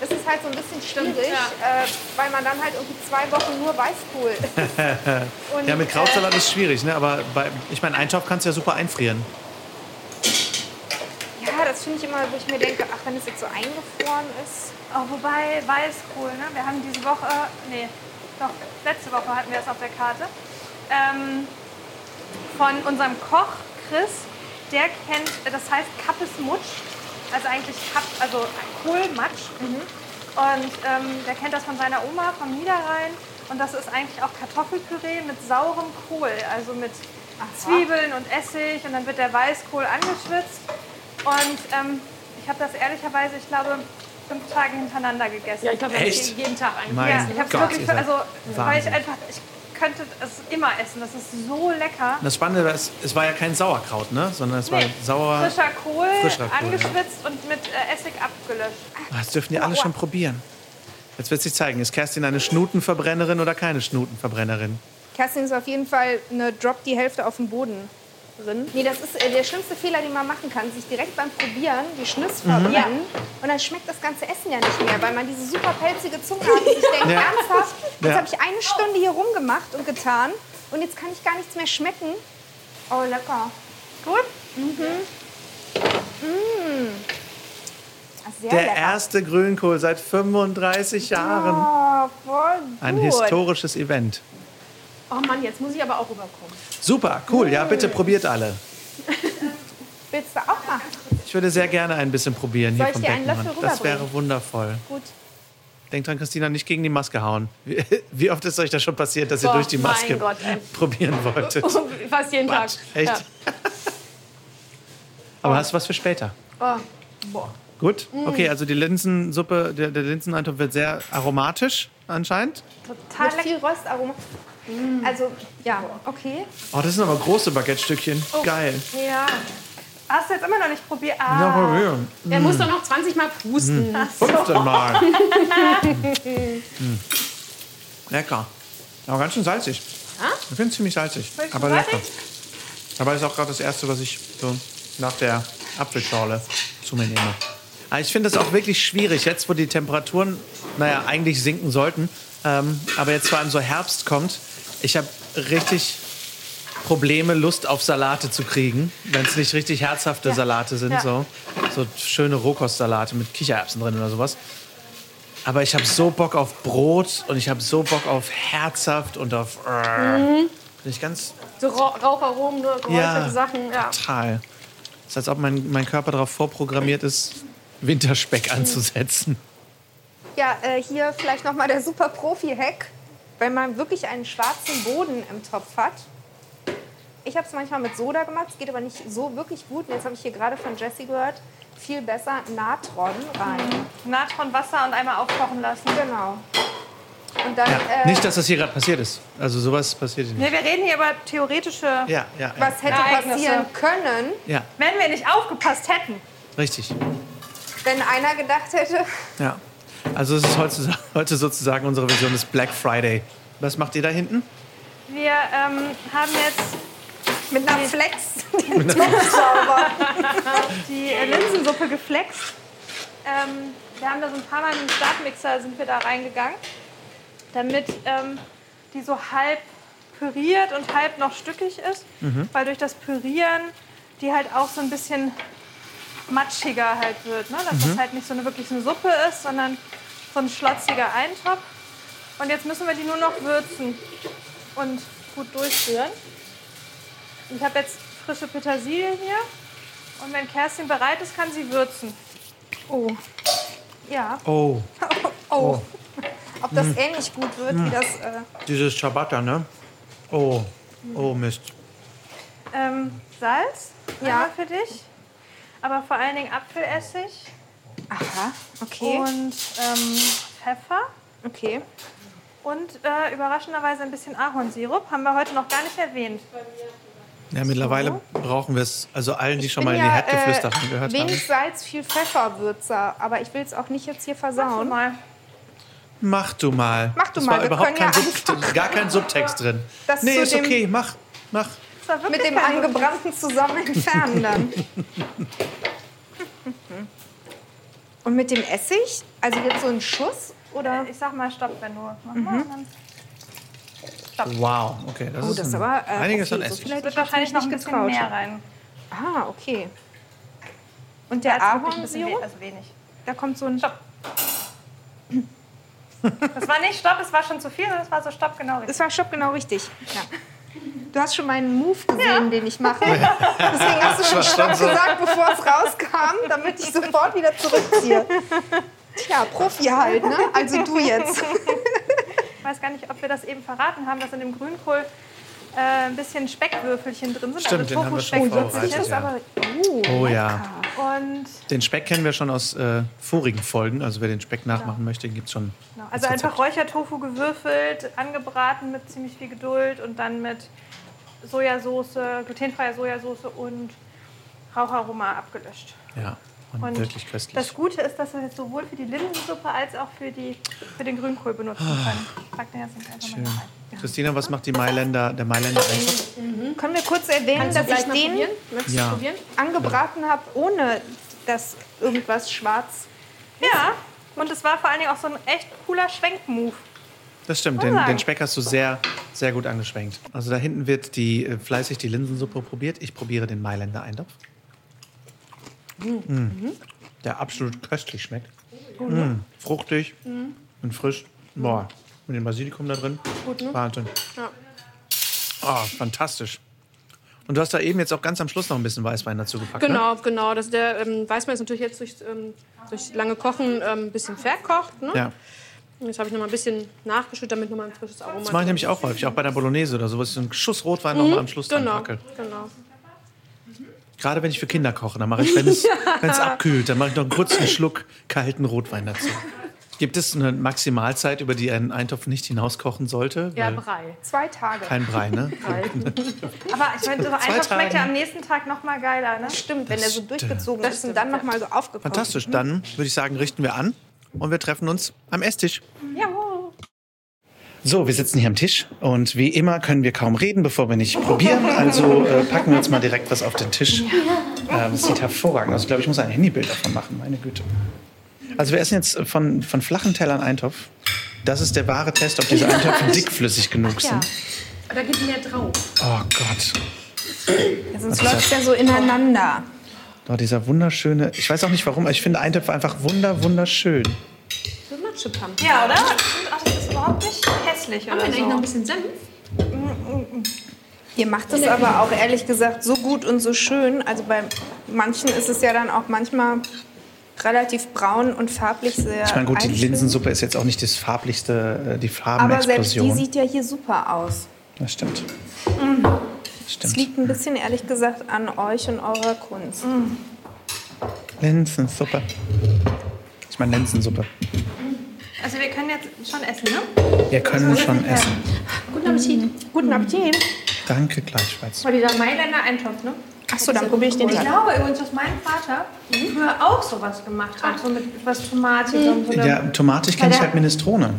B: ist es halt so ein bisschen schwierig,
D: ja.
B: äh, weil man dann halt irgendwie zwei Wochen nur Weißkohl isst. Und,
A: Ja, mit Krautsalat ist schwierig, ne? aber bei, ich meine, Eintopf kannst du ja super einfrieren.
B: Ja, das finde ich immer, wo ich mir denke, ach, wenn es jetzt so eingefroren ist.
C: Oh, wobei Weißkohl, ne? Wir haben diese Woche, nee, doch, letzte Woche hatten wir es auf der Karte. Ähm, von unserem Koch Chris, der kennt, das heißt Kappes Mutsch, also eigentlich Kapp, also Kohlmatsch. Und ähm, der kennt das von seiner Oma vom Niederrhein. Und das ist eigentlich auch Kartoffelpüree mit saurem Kohl, also mit Zwiebeln und Essig. Und dann wird der Weißkohl angeschwitzt. Und ähm, ich habe das ehrlicherweise, ich glaube, fünf Tage hintereinander gegessen.
D: Ja, ich glaube,
A: Echt?
D: jeden jeden Tag eigentlich.
A: Mein
C: Ja, ich habe wirklich,
A: ist
C: also weil ich einfach, ich könnte es immer essen. Das ist so lecker.
A: Das Spannende war, es, war ja kein Sauerkraut, ne? sondern es war
C: Nee,
A: sauer.
C: Frischer Kohl,
A: Frischer Kohl,
C: angeschwitzt und mit äh, Essig abgelöscht.
A: Ah, Das dürfen die alle schon probieren. Jetzt wird sich zeigen, ist Kerstin eine Schnutenverbrennerin oder keine Schnutenverbrennerin?
B: Kerstin ist auf jeden Fall eine Drop die Hälfte auf dem Boden drin. Nee, das ist äh, der schlimmste Fehler, den man machen kann. Sich direkt beim Probieren die Schnüsse verbrennen. Und dann schmeckt das ganze Essen ja nicht mehr, weil man diese super pelzige Zunge hat und sich denkt,
A: Ja.
B: ernsthaft, jetzt
A: Ja.
B: habe ich eine Stunde hier rumgemacht und getan und jetzt kann ich gar nichts mehr schmecken. Oh, lecker.
C: Gut?
B: Ah, Sehr
A: Der
B: lecker.
A: erste Grünkohl seit 35 Jahren.
B: Oh.
A: Ein historisches Event.
D: Oh Mann, jetzt muss ich aber auch rüberkommen.
A: Super, cool. Ja, bitte probiert alle.
B: Willst du auch machen?
A: Ich würde sehr gerne ein bisschen probieren
B: Soll
A: hier
B: ich
A: vom
B: dir einen
A: Beckenmann.
B: Löffel
A: Das wäre wundervoll.
B: Gut.
A: Denkt dran, Christina, nicht gegen die Maske hauen. Wie, wie oft ist euch das schon passiert, dass ihr
D: Boah,
A: durch die Maske
D: Gott,
A: probieren wolltet?
D: Fast jeden Tag.
A: Quatsch. Echt?
D: Ja.
A: Aber hast du was für später?
D: Oh. Boah.
A: Gut.
B: Mm.
A: Okay, also die Linsensuppe, der, der Linseneintopf wird sehr aromatisch anscheinend.
C: Total
B: Mit viel Röstaroma. Also, ja, okay.
A: Oh, das sind aber große Baguette-Stückchen. Geil.
C: Ja. Hast du jetzt immer noch nicht probiert?
A: Ja,
C: Ah,
A: probieren.
D: Er muss doch noch 20 Mal pusten.
A: 15 Mal. Mm. Lecker. Aber ganz schön salzig. Ich finde es ziemlich salzig. Aber lecker. Aber ist auch gerade das Erste, was ich so nach der Apfelschorle zu mir nehme. Aber ich finde es auch wirklich schwierig, jetzt wo die Temperaturen, naja, eigentlich sinken sollten, ähm, aber jetzt vor allem so Herbst kommt. Ich habe richtig Probleme, Lust auf Salate zu kriegen, wenn es nicht richtig herzhafte Salate sind.
C: Ja.
A: So. so schöne Rohkostsalate mit Kichererbsen drin oder sowas. Aber ich habe so Bock auf Brot und ich habe so Bock auf herzhaft und auf. Bin ich ganz
D: So Ra Raucharomen, nur geräucherte
A: Ja.
D: Sachen. Ja.
A: total. Es ist, als ob mein, mein Körper darauf vorprogrammiert ist, Winterspeck anzusetzen.
B: Ja, äh, hier vielleicht nochmal der super Profi-Hack. Wenn man wirklich einen schwarzen Boden im Topf hat. Ich habe es manchmal mit Soda gemacht, es geht aber nicht so wirklich gut. Und jetzt habe ich hier gerade von Jessie gehört, viel besser Natron rein.
C: Natron, Wasser und einmal aufkochen lassen.
B: Genau. Und dann,
A: Ja.
B: äh,
A: Nicht, dass das hier gerade passiert ist. Also sowas passiert hier nicht.
C: Nee, wir reden hier über theoretische,
A: Ja, ja, ja.
B: was hätte
C: Ereignisse.
B: passieren können,
A: ja,
C: wenn wir nicht aufgepasst hätten.
A: richtig.
B: Wenn einer gedacht hätte,
A: Ja. Also es ist heute, heute sozusagen unsere Version des Black Friday. Was macht ihr da hinten?
C: Wir ähm, haben jetzt
B: mit einer Flex den sauber.
C: die äh, Linsensuppe geflext. Ähm, wir haben da so ein paar Mal mit dem Stabmixer sind wir da reingegangen, damit ähm, die so halb püriert und halb noch stückig ist, weil durch das Pürieren die halt auch so ein bisschen matschiger halt wird, ne? dass das halt nicht so eine wirklich eine Suppe ist, sondern so ein schlotziger Eintopf. Und jetzt müssen wir die nur noch würzen und gut durchrühren. Ich habe jetzt frische Petersilie hier. Und wenn Kerstin bereit ist, kann sie würzen.
B: Oh,
C: Ja.
A: Oh,
B: oh. Ob das ähnlich gut wird wie das. Äh,
A: dieses Ciabatta, ne? Oh, oh Mist.
C: Ähm, Salz
B: Ja.
C: einmal für dich. Aber vor allen Dingen Apfelessig
B: aha, okay.
C: und ähm, Pfeffer.
B: okay.
C: Und äh, überraschenderweise ein bisschen Ahornsirup. Haben wir heute noch gar nicht erwähnt.
A: Ja, mittlerweile brauchen wir es, also allen, die schon mal in die
B: ja,
A: Headgeflüster
B: äh,
A: gehört haben.
B: wenig Salz, viel Pfefferwürzer. Aber ich will es auch nicht jetzt hier versauen.
C: mal.
A: Mach du mal.
B: Mach du
A: das
B: mal,
A: War
B: wir
A: überhaupt kein
B: ja
A: Sub, gar kein Subtext drin.
B: Das
A: nee, ist okay. Mach, mach.
B: Mit dem angebrannten zusammen entfernen dann. Und mit dem Essig? Also jetzt so ein Schuss? Oder?
C: Ich sag mal Stopp, wenn du. Mach mal, und dann
A: Wow, okay. Das
B: Oh,
A: ist
B: das ist
A: ein,
B: aber, äh,
A: einiges
B: okay,
A: an
B: so
A: Essig.
B: viel hätte
C: wird wahrscheinlich noch ein
B: nicht
C: bisschen
B: getraut.
C: mehr rein.
B: Ah, okay. Und der
C: Ja,
B: Ahornsirup?
C: also wenig.
B: Da kommt so ein...
C: Stopp. Das war nicht Stopp, es war schon zu viel, sondern es war so Stopp genau richtig.
B: Das war Stopp genau richtig. Ja. Du hast schon meinen Move gesehen, den ich mache. Deswegen hast du schon Stopp gesagt, bevor es rauskam, damit ich sofort wieder zurückziehe. Tja, Profi halt, ne? Also du jetzt.
C: Ich weiß gar nicht, ob wir das eben verraten haben, dass in dem Grünkohl äh, ein bisschen Speckwürfelchen drin sind.
A: Stimmt, den
C: also
A: haben wir schon
C: Tofu-Speckwürfelchen.
A: vorbereitet, ja.
B: Oh,
A: Oh ja.
C: Und
A: Den Speck kennen wir schon aus äh, vorigen Folgen. Also wer den Speck nachmachen möchte, den gibt es schon.
C: genau, also
A: als
C: einfach Räuchertofu gewürfelt, angebraten mit ziemlich viel Geduld und dann mit Sojasauce, glutenfreier Sojasauce und Raucharoma abgelöscht.
A: Ja, und,
C: Und
A: wirklich köstlich.
C: Das Gute ist, dass wir es sowohl für die Linsensuppe als auch für, die, für den Grünkohl benutzen können. Pack den jetzt einfach mal
A: Ah. Schön.
C: da rein.
A: Christina, was macht die Mailänder, der Mailänder Eintopf?
B: Können wir kurz erwähnen, dass ich
D: mal
B: den
A: Ja.
B: angebraten habe, ohne dass irgendwas schwarz...
C: Ja, und es war vor allen Dingen auch so ein echt cooler Schwenkmove.
A: Das stimmt, den, den Speck hast du sehr, sehr gut angeschwenkt. Also da hinten wird die, äh, fleißig die Linsensuppe probiert. Ich probiere den Mailänder Eintopf. Mm. Der absolut köstlich schmeckt. Mm. Fruchtig und frisch. Boah, mit dem Basilikum da drin. Wahnsinn.
D: Ja.
A: Oh, fantastisch. Und du hast da eben jetzt auch ganz am Schluss noch ein bisschen Weißwein dazu gepackt. Ne?
D: Genau, genau. Das, der ähm, Weißwein ist natürlich jetzt durch, ähm, durch lange Kochen ähm, ein bisschen verkocht. Ne?
A: Ja,
D: Jetzt habe ich noch mal ein bisschen nachgeschüttet, damit noch mal ein frisches Aroma.
A: das mache ich nämlich auch häufig, auch bei der Bolognese oder sowas. So einen Schuss Rotwein noch mal am Schluss dran
D: Genau,
A: packe.
D: genau.
A: Gerade wenn ich für Kinder koche, dann mache ich, wenn es, wenn es abkühlt, dann mache ich noch einen kurzen Schluck kalten Rotwein dazu. Gibt es eine Maximalzeit, über die ein Eintopf nicht hinauskochen sollte?
D: Ja,
A: Weil
D: Brei.
B: Zwei Tage.
A: kein Brei, ne?
D: Brei.
C: Aber ich meine, so ein Eintopf schmeckt ja am nächsten Tag noch mal geiler, ne?
B: Stimmt, wenn der so durchgezogen ist und dann nochmal so aufgekocht.
A: Fantastisch. Dann würde ich sagen, richten wir an und wir treffen uns am Esstisch.
C: Ja.
A: So, wir sitzen hier am Tisch und wie immer können wir kaum reden, bevor wir nicht probieren. Also äh, packen wir uns mal direkt was auf den Tisch. Ähm, Es sieht hervorragend aus. Ich glaube, ich muss ein Handybild davon machen, meine Güte. Also wir essen jetzt von, von flachen Tellern Eintopf. Das ist der wahre Test, ob diese Eintöpfe dickflüssig genug sind.
D: Da geht mehr drauf.
A: Oh Gott.
B: Sonst läuft es ja so ineinander.
A: Oh, dieser wunderschöne, ich weiß auch nicht warum, aber ich finde Eintöpfe einfach wunder, wunderschön.
D: So Matschepampe.
C: Ja, oder? Ach, das ist überhaupt nicht hässlich
D: Haben
C: oder
D: wir eigentlich noch ein
C: so.
D: bisschen Senf?
B: Ihr macht es aber auch ehrlich gesagt so gut und so schön. Also bei manchen ist es ja dann auch manchmal relativ braun und farblich sehr.
A: Ich meine, gut, die. Linsensuppe ist jetzt auch nicht das farblichste, äh, die
B: Aber selbst die
A: Farbenexplosion.
B: sieht ja hier super aus.
A: Das stimmt. Das
B: Es
A: stimmt.
B: liegt ein bisschen ehrlich gesagt an euch und eurer Kunst.
A: Linsensuppe. Ich meine Linsensuppe.
C: Also wir können jetzt schon essen, ne?
A: Wir können schon essen.
D: Guten Appetit.
C: Guten Appetit.
A: Danke gleichfalls.
C: Aber dieser Mailänder Eintopf, ne?
D: Achso, dann probiere ich den
C: Ich glaube übrigens, dass mein Vater früher auch sowas gemacht hat. So mit etwas Tomatig und so.
A: Ja, tomatig kenne ich halt Minestrone.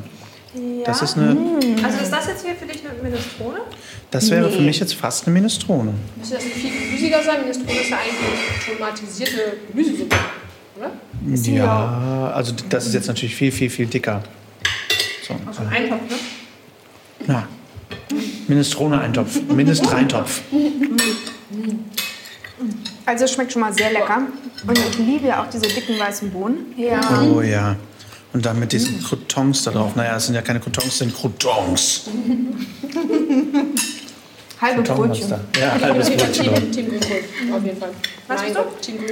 C: Ja.
A: Das ist eine,
C: Also ist das jetzt hier für dich eine Minestrone?
A: das wäre für mich jetzt fast eine Minestrone.
D: Müsste das viel gemüsiger sein? Minestrone ist ja eigentlich tomatisierte Gemüsesuppe, oder?
A: Ja, also das ist jetzt natürlich viel, viel, viel dicker. So,
C: So ein Eintopf, ne?
A: ja. Minestrone-Eintopf, Ministreintopf.
B: Also es schmeckt schon mal sehr lecker. Und ich liebe ja auch diese dicken weißen Bohnen.
D: Ja.
A: Oh ja. Und dann mit diesen Croutons da drauf. Naja, es sind ja keine Croutons, es sind Croutons.
B: Halbe Brötchen.
A: Ja, halbes Brötchen. drauf.
D: Team, Team Grünkohl, auf jeden Fall.
C: Was bist du?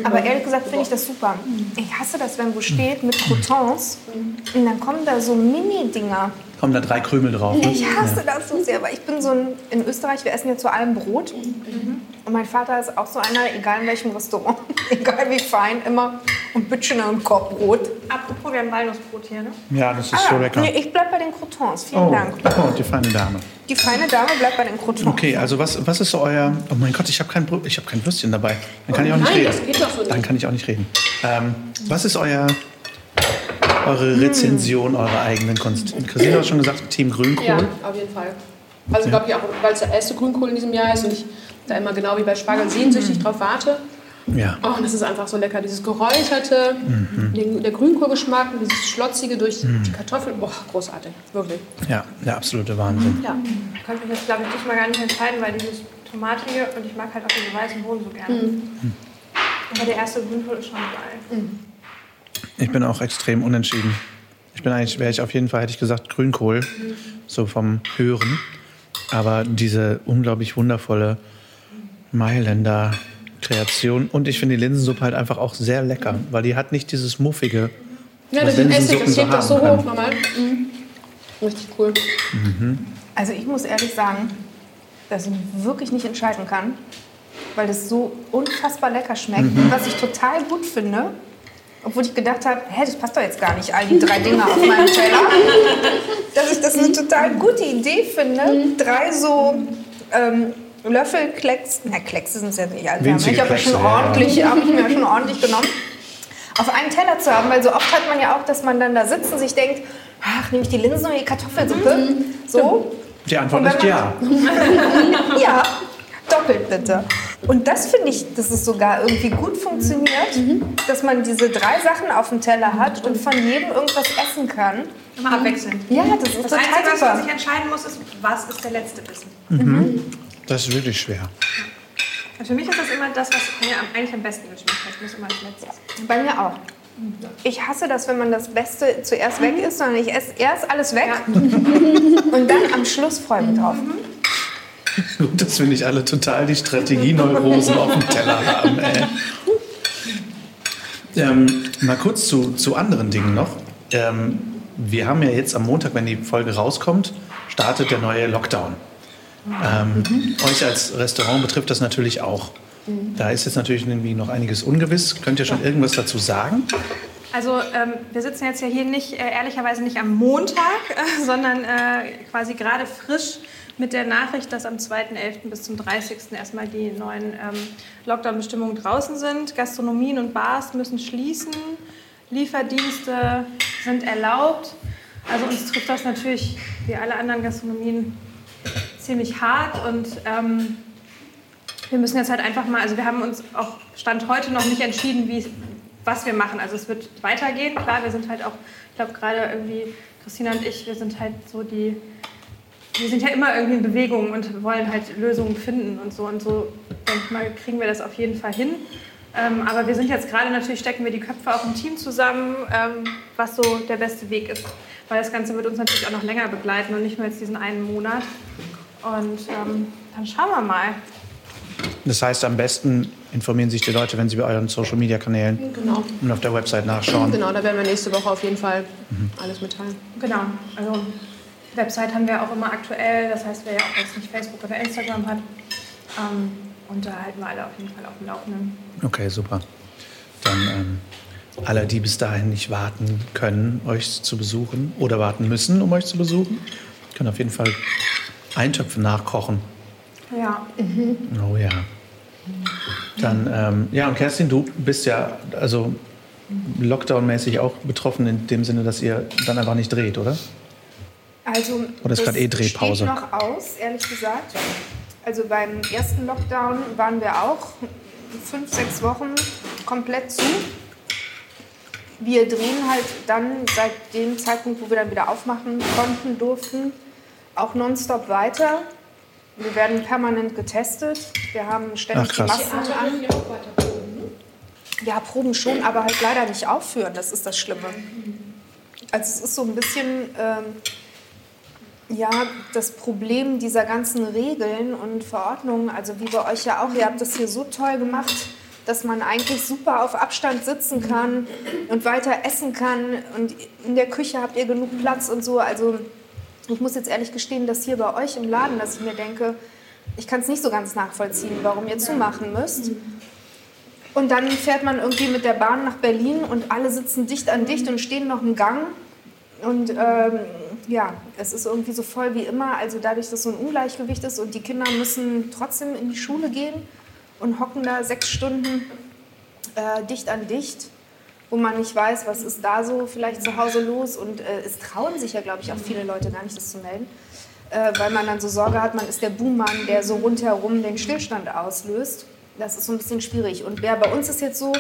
B: Aber ehrlich gesagt finde ich das super. Ich hasse das, wenn wo steht mit Croutons und dann kommen da so Mini-Dinger.
A: Kommen da drei Krümel drauf. Ne?
B: Ich hasse das so sehr, weil ich bin so ein, in Österreich, wir essen ja zu allem Brot. Und mein Vater ist auch so einer, egal in welchem Restaurant, egal wie fein, immer ein Bütchener und Korbbrot.
C: Apropos, wir haben Walnussbrot hier, ne?
A: Ja, das ist so lecker.
B: Ah, nee, ich bleib bei den Croutons. Vielen
A: Oh,
B: Dank.
A: oh, die feine Dame.
B: Die feine Dame bleibt bei den Croutons.
A: Okay, also was, was ist so euer... Oh mein Gott, ich habe kein, ich hab kein Würstchen dabei. Dann kann ich auch nicht
D: Nein,
A: reden.
D: das geht doch so
A: Dann
D: nicht.
A: kann ich auch nicht reden. Ähm, was ist euer, eure Rezension eurer eigenen Kunst? Christine hat schon gesagt, Team Grünkohl.
D: Ja, auf jeden Fall. Also glaube ich auch, weil es der erste Grünkohl in diesem Jahr ist und ich da immer genau wie bei Spargel sehnsüchtig drauf warte.
A: Ja.
D: Oh, und das ist einfach so lecker. Dieses geräucherte, den, der Grünkohlgeschmack und dieses schlotzige durch die Kartoffeln. Boah, großartig. Wirklich.
A: Ja, der absolute Wahnsinn.
D: Ja.
C: Ich konnte mich jetzt, glaube ich, diesmal gar nicht entscheiden, weil dieses Tomatige und ich mag halt auch diese weißen Bohnen so gerne. Aber der erste Grünkohl ist schon geil.
A: Ich bin auch extrem unentschieden. Ich bin eigentlich, wäre ich auf jeden Fall, hätte ich gesagt, Grünkohl, so vom Hören. Aber diese unglaublich wundervolle Mailänder Kreation. Und ich finde die Linsensuppe halt einfach auch sehr lecker, weil die hat nicht dieses muffige.
D: Ja, das ist Essig,
A: Linsensuppen
D: das hebt das so hoch nochmal. Mhm. Richtig cool.
B: Also ich muss ehrlich sagen, dass ich mich wirklich nicht entscheiden kann, weil das so unfassbar lecker schmeckt. Und was ich total gut finde, obwohl ich gedacht habe, hä, das passt doch jetzt gar nicht, all die drei Dinger auf meinem Teller, dass ich das eine total gute Idee finde, drei so ähm, Löffel Klecks, na Kleckse sind es ja nicht, also
A: Winzige
B: ich habe schon
A: ja, ja.
B: ordentlich, habe ich mir schon ordentlich genommen, auf einen Teller zu haben, weil so oft hat man ja auch, dass man dann da sitzt und sich denkt, ach, nehme ich die Linsen oder die Kartoffelsuppe? So,
A: Die Antwort ist ja.
B: ja, doppelt bitte. Und das finde ich, dass es sogar irgendwie gut funktioniert, dass man diese drei Sachen auf dem Teller hat und von jedem irgendwas essen kann.
C: Immer abwechselnd.
B: Ja, das ist
C: Das
B: total
C: Einzige, was man sich entscheiden muss, ist, was ist der letzte Bissen.
A: Das ist wirklich schwer.
C: Und für mich ist das immer das, was mir am- eigentlich am besten geschmeckt hat. Das muss immer als letztes.
B: Bei mir auch. Ich hasse das, wenn man das Beste zuerst weg isst, sondern ich esse erst alles weg und dann am Schluss freue mich drauf.
A: Gut, dass wir nicht alle total die Strategieneurosen auf dem Teller haben. Ähm, mal kurz zu, zu anderen Dingen noch. Ähm, wir haben ja jetzt am Montag, wenn die Folge rauskommt, startet der neue Lockdown. Ähm, Euch als Restaurant betrifft das natürlich auch. Da ist jetzt natürlich irgendwie noch einiges ungewiss. Könnt ihr schon irgendwas dazu sagen?
C: Also ähm, wir sitzen jetzt ja hier nicht, äh, ehrlicherweise nicht am Montag, äh, sondern äh, quasi gerade frisch mit der Nachricht, dass am 2.11. bis zum 30. erstmal die neuen ähm, Lockdown-Bestimmungen draußen sind. Gastronomien und Bars müssen schließen, Lieferdienste sind erlaubt. Also uns trifft das natürlich, wie alle anderen Gastronomien, ziemlich hart und ähm, wir müssen jetzt halt einfach mal, also wir haben uns auch Stand heute noch nicht entschieden, wie, was wir machen. Also es wird weitergehen. Klar, wir sind halt auch, ich glaube gerade irgendwie, Christina und ich, wir sind halt so die, wir sind ja immer irgendwie in Bewegung und wollen halt Lösungen finden und so. Und so, denke ich mal, kriegen wir das auf jeden Fall hin. Ähm, aber wir sind jetzt gerade natürlich, stecken wir die Köpfe auch im Team zusammen, ähm, was so der beste Weg ist. Weil das Ganze wird uns natürlich auch noch länger begleiten und nicht nur jetzt diesen einen Monat. Und ähm, dann schauen wir mal.
A: Das heißt, am besten informieren sich die Leute, wenn sie bei euren Social-Media-Kanälen
D: Genau.
A: und auf der Website nachschauen.
D: Genau, da werden wir nächste Woche auf jeden Fall alles mitteilen.
C: Genau, also Website haben wir auch immer aktuell, das heißt, wer ja auch jetzt nicht Facebook oder Instagram hat. Ähm, und da halten wir alle auf jeden Fall auf dem Laufenden.
A: Okay, super. Dann ähm, alle, die bis dahin nicht warten können, euch zu besuchen oder warten müssen, um euch zu besuchen, können auf jeden Fall Eintöpfe nachkochen.
C: Ja.
A: Mhm. Oh ja. Dann, ähm, ja, und Kerstin, du bist ja also Lockdown-mäßig auch betroffen in dem Sinne, dass ihr dann einfach nicht dreht, oder?
B: Also,
A: oder ist gerade eh Drehpause?
B: steht noch aus, ehrlich gesagt. Also beim ersten Lockdown waren wir auch fünf, sechs Wochen komplett zu. Wir drehen halt dann seit dem Zeitpunkt, wo wir dann wieder aufmachen konnten, durften, auch nonstop weiter. Wir werden permanent getestet. Wir haben ständig
A: Ach,
B: die
A: krass.
B: Masken an. Ja, Proben schon, aber halt leider nicht aufführen. Das ist das Schlimme. Also es ist so ein bisschen ähm, ja, das Problem dieser ganzen Regeln und Verordnungen, also wie bei euch ja auch, ihr habt das hier so toll gemacht, dass man eigentlich super auf Abstand sitzen kann und weiter essen kann und in der Küche habt ihr genug Platz und so. Also ich muss jetzt ehrlich gestehen, dass hier bei euch im Laden, dass ich mir denke, ich kann es nicht so ganz nachvollziehen, warum ihr zumachen müsst. Und dann fährt man irgendwie mit der Bahn nach Berlin und alle sitzen dicht an dicht und stehen noch im Gang. Und ähm, ja, es ist irgendwie so voll wie immer. Also dadurch, dass so ein Ungleichgewicht ist und die Kinder müssen trotzdem in die Schule gehen und hocken da sechs Stunden äh, dicht an dicht, wo man nicht weiß, was ist da so vielleicht zu Hause los. Und äh, es trauen sich ja, glaube ich, auch viele Leute gar nicht, das zu melden. Äh, weil man dann so Sorge hat, man ist der Buhmann, der so rundherum den Stillstand auslöst. Das ist so ein bisschen schwierig. Und ja, bei uns ist jetzt so,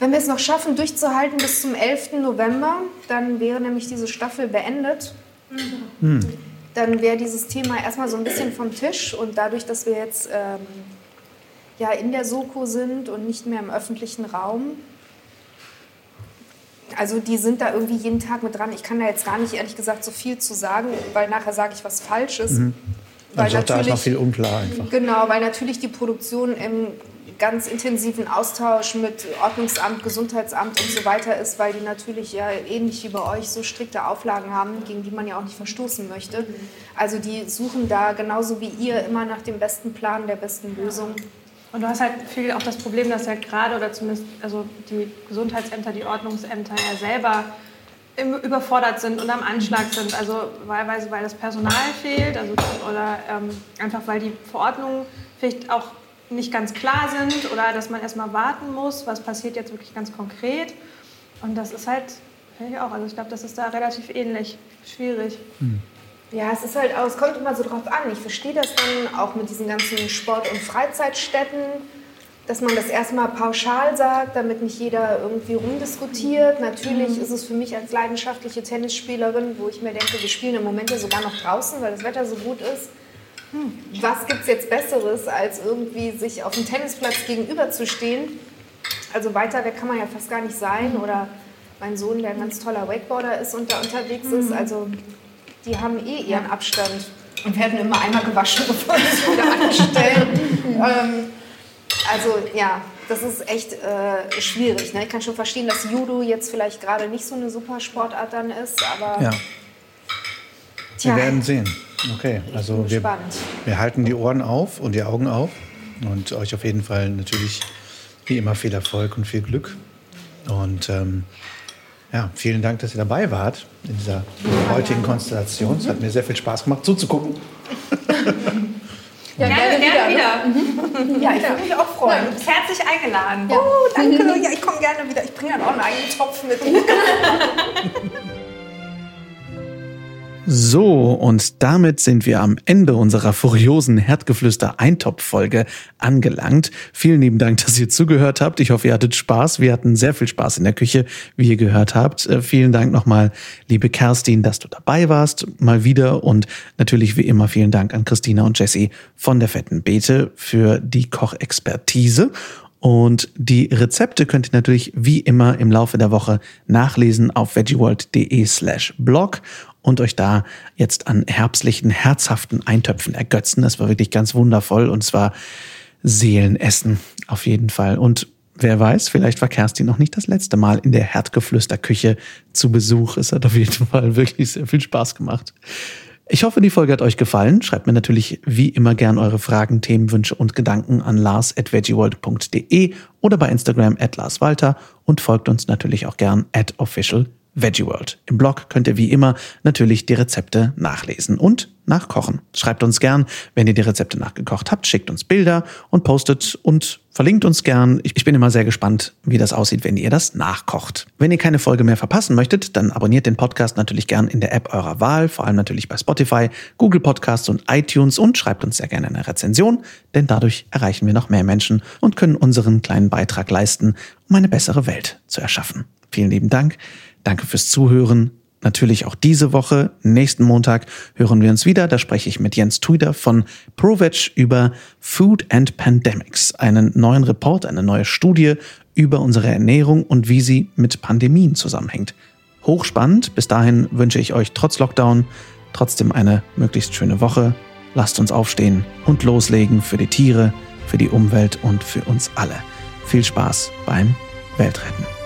B: wenn wir es noch schaffen, durchzuhalten bis zum 11. November, dann wäre nämlich diese Staffel beendet. Dann wäre dieses Thema erstmal so ein bisschen vom Tisch. Und dadurch, dass wir jetzt ähm, ja, in der Soko sind und nicht mehr im öffentlichen Raum, also die sind da irgendwie jeden Tag mit dran. Ich kann da jetzt gar nicht ehrlich gesagt so viel zu sagen, weil nachher sage ich was Falsches.
A: Mhm.
B: Weil
A: Also da ist noch viel unklar einfach.
B: Genau, weil natürlich die Produktion im ganz intensiven Austausch mit Ordnungsamt, Gesundheitsamt und so weiter ist, weil die natürlich ja ähnlich wie bei euch so strikte Auflagen haben, gegen die man ja auch nicht verstoßen möchte. Also die suchen da genauso wie ihr immer nach dem besten Plan, der besten Lösung.
C: Und du hast halt viel auch das Problem, dass ja gerade oder zumindest also die Gesundheitsämter, die Ordnungsämter ja selber überfordert sind und am Anschlag sind. Also wahlweise, weil das Personal fehlt also, oder ähm, einfach weil die Verordnungen vielleicht auch nicht ganz klar sind oder dass man erstmal warten muss, was passiert jetzt wirklich ganz konkret. Und das ist halt, finde ich auch, also ich glaube, das ist da relativ ähnlich, schwierig.
B: Ja, es ist halt auch, es kommt immer so drauf an. Ich verstehe das dann auch mit diesen ganzen Sport- und Freizeitstätten, dass man das erstmal pauschal sagt, damit nicht jeder irgendwie rumdiskutiert. Natürlich ist es für mich als leidenschaftliche Tennisspielerin, wo ich mir denke, wir spielen im Moment ja sogar noch draußen, weil das Wetter so gut ist. Hm, Was gibt es jetzt Besseres, als irgendwie sich auf dem Tennisplatz gegenüberzustehen? Also weiter weg kann man ja fast gar nicht sein. Oder mein Sohn, der ein ganz toller Wakeboarder ist und da unterwegs ist. Also die haben eh ihren Abstand und werden immer einmal gewaschen, bevor sie es wieder anstellen. ähm, also ja, das ist echt äh, schwierig. Ne? Ich kann schon verstehen, dass Judo jetzt vielleicht gerade nicht so eine super Sportart dann ist, aber
A: Ja,
B: tja,
A: wir werden sehen. Okay, also wir, wir halten die Ohren auf und die Augen auf und euch auf jeden Fall natürlich wie immer viel Erfolg und viel Glück. Und ähm, ja, vielen Dank, dass ihr dabei wart in dieser heutigen Konstellation. Es hat mir sehr viel Spaß gemacht zuzugucken.
B: Ja,
C: Gerne, gerne wieder.
B: ne? Ja, ich würde mich auch freuen.
C: Du bist herzlich eingeladen.
B: Oh, danke. Ja, ich komme gerne wieder. Ich bringe dann auch einen eigenen Topf mit.
A: So, und damit sind wir am Ende unserer furiosen Herdgeflüster-Eintopf-Folge angelangt. Vielen lieben Dank, dass ihr zugehört habt. Ich hoffe, ihr hattet Spaß. Wir hatten sehr viel Spaß in der Küche, wie ihr gehört habt. Äh, vielen Dank nochmal, liebe Kerstin, dass du dabei warst, mal wieder. Und natürlich wie immer vielen Dank an Christina und Jessie von der Fetten Beete für die Kochexpertise. Und die Rezepte könnt ihr natürlich wie immer im Laufe der Woche nachlesen auf veggieworld.de slash blog und euch da jetzt an herbstlichen, herzhaften Eintöpfen ergötzen. Das war wirklich ganz wundervoll und zwar Seelenessen auf jeden Fall. Und wer weiß, vielleicht war Kerstin noch nicht das letzte Mal in der Herdgeflüsterküche zu Besuch. Es hat auf jeden Fall wirklich sehr viel Spaß gemacht. Ich hoffe, die Folge hat euch gefallen. Schreibt mir natürlich wie immer gern eure Fragen, Themen, Wünsche und Gedanken an lars.veggieworld.de oder bei Instagram at larswalter und folgt uns natürlich auch gern at official Veggie World. Im Blog könnt ihr wie immer natürlich die Rezepte nachlesen und nachkochen. Schreibt uns gern, wenn ihr die Rezepte nachgekocht habt, schickt uns Bilder und postet und verlinkt uns gern. Ich bin immer sehr gespannt, wie das aussieht, wenn ihr das nachkocht. Wenn ihr keine Folge mehr verpassen möchtet, dann abonniert den Podcast natürlich gern in der App eurer Wahl, vor allem natürlich bei Spotify, Google Podcasts und iTunes und schreibt uns sehr gerne eine Rezension, denn dadurch erreichen wir noch mehr Menschen und können unseren kleinen Beitrag leisten, um eine bessere Welt zu erschaffen. Vielen lieben Dank. Danke fürs Zuhören. Natürlich auch diese Woche, nächsten Montag, hören wir uns wieder. Da spreche ich mit Jens Tuider von ProVeg über Food and Pandemics, einen neuen Report, eine neue Studie über unsere Ernährung und wie sie mit Pandemien zusammenhängt. Hochspannend. Bis dahin wünsche ich euch trotz Lockdown trotzdem eine möglichst schöne Woche. Lasst uns aufstehen und loslegen für die Tiere, für die Umwelt und für uns alle. Viel Spaß beim Weltretten.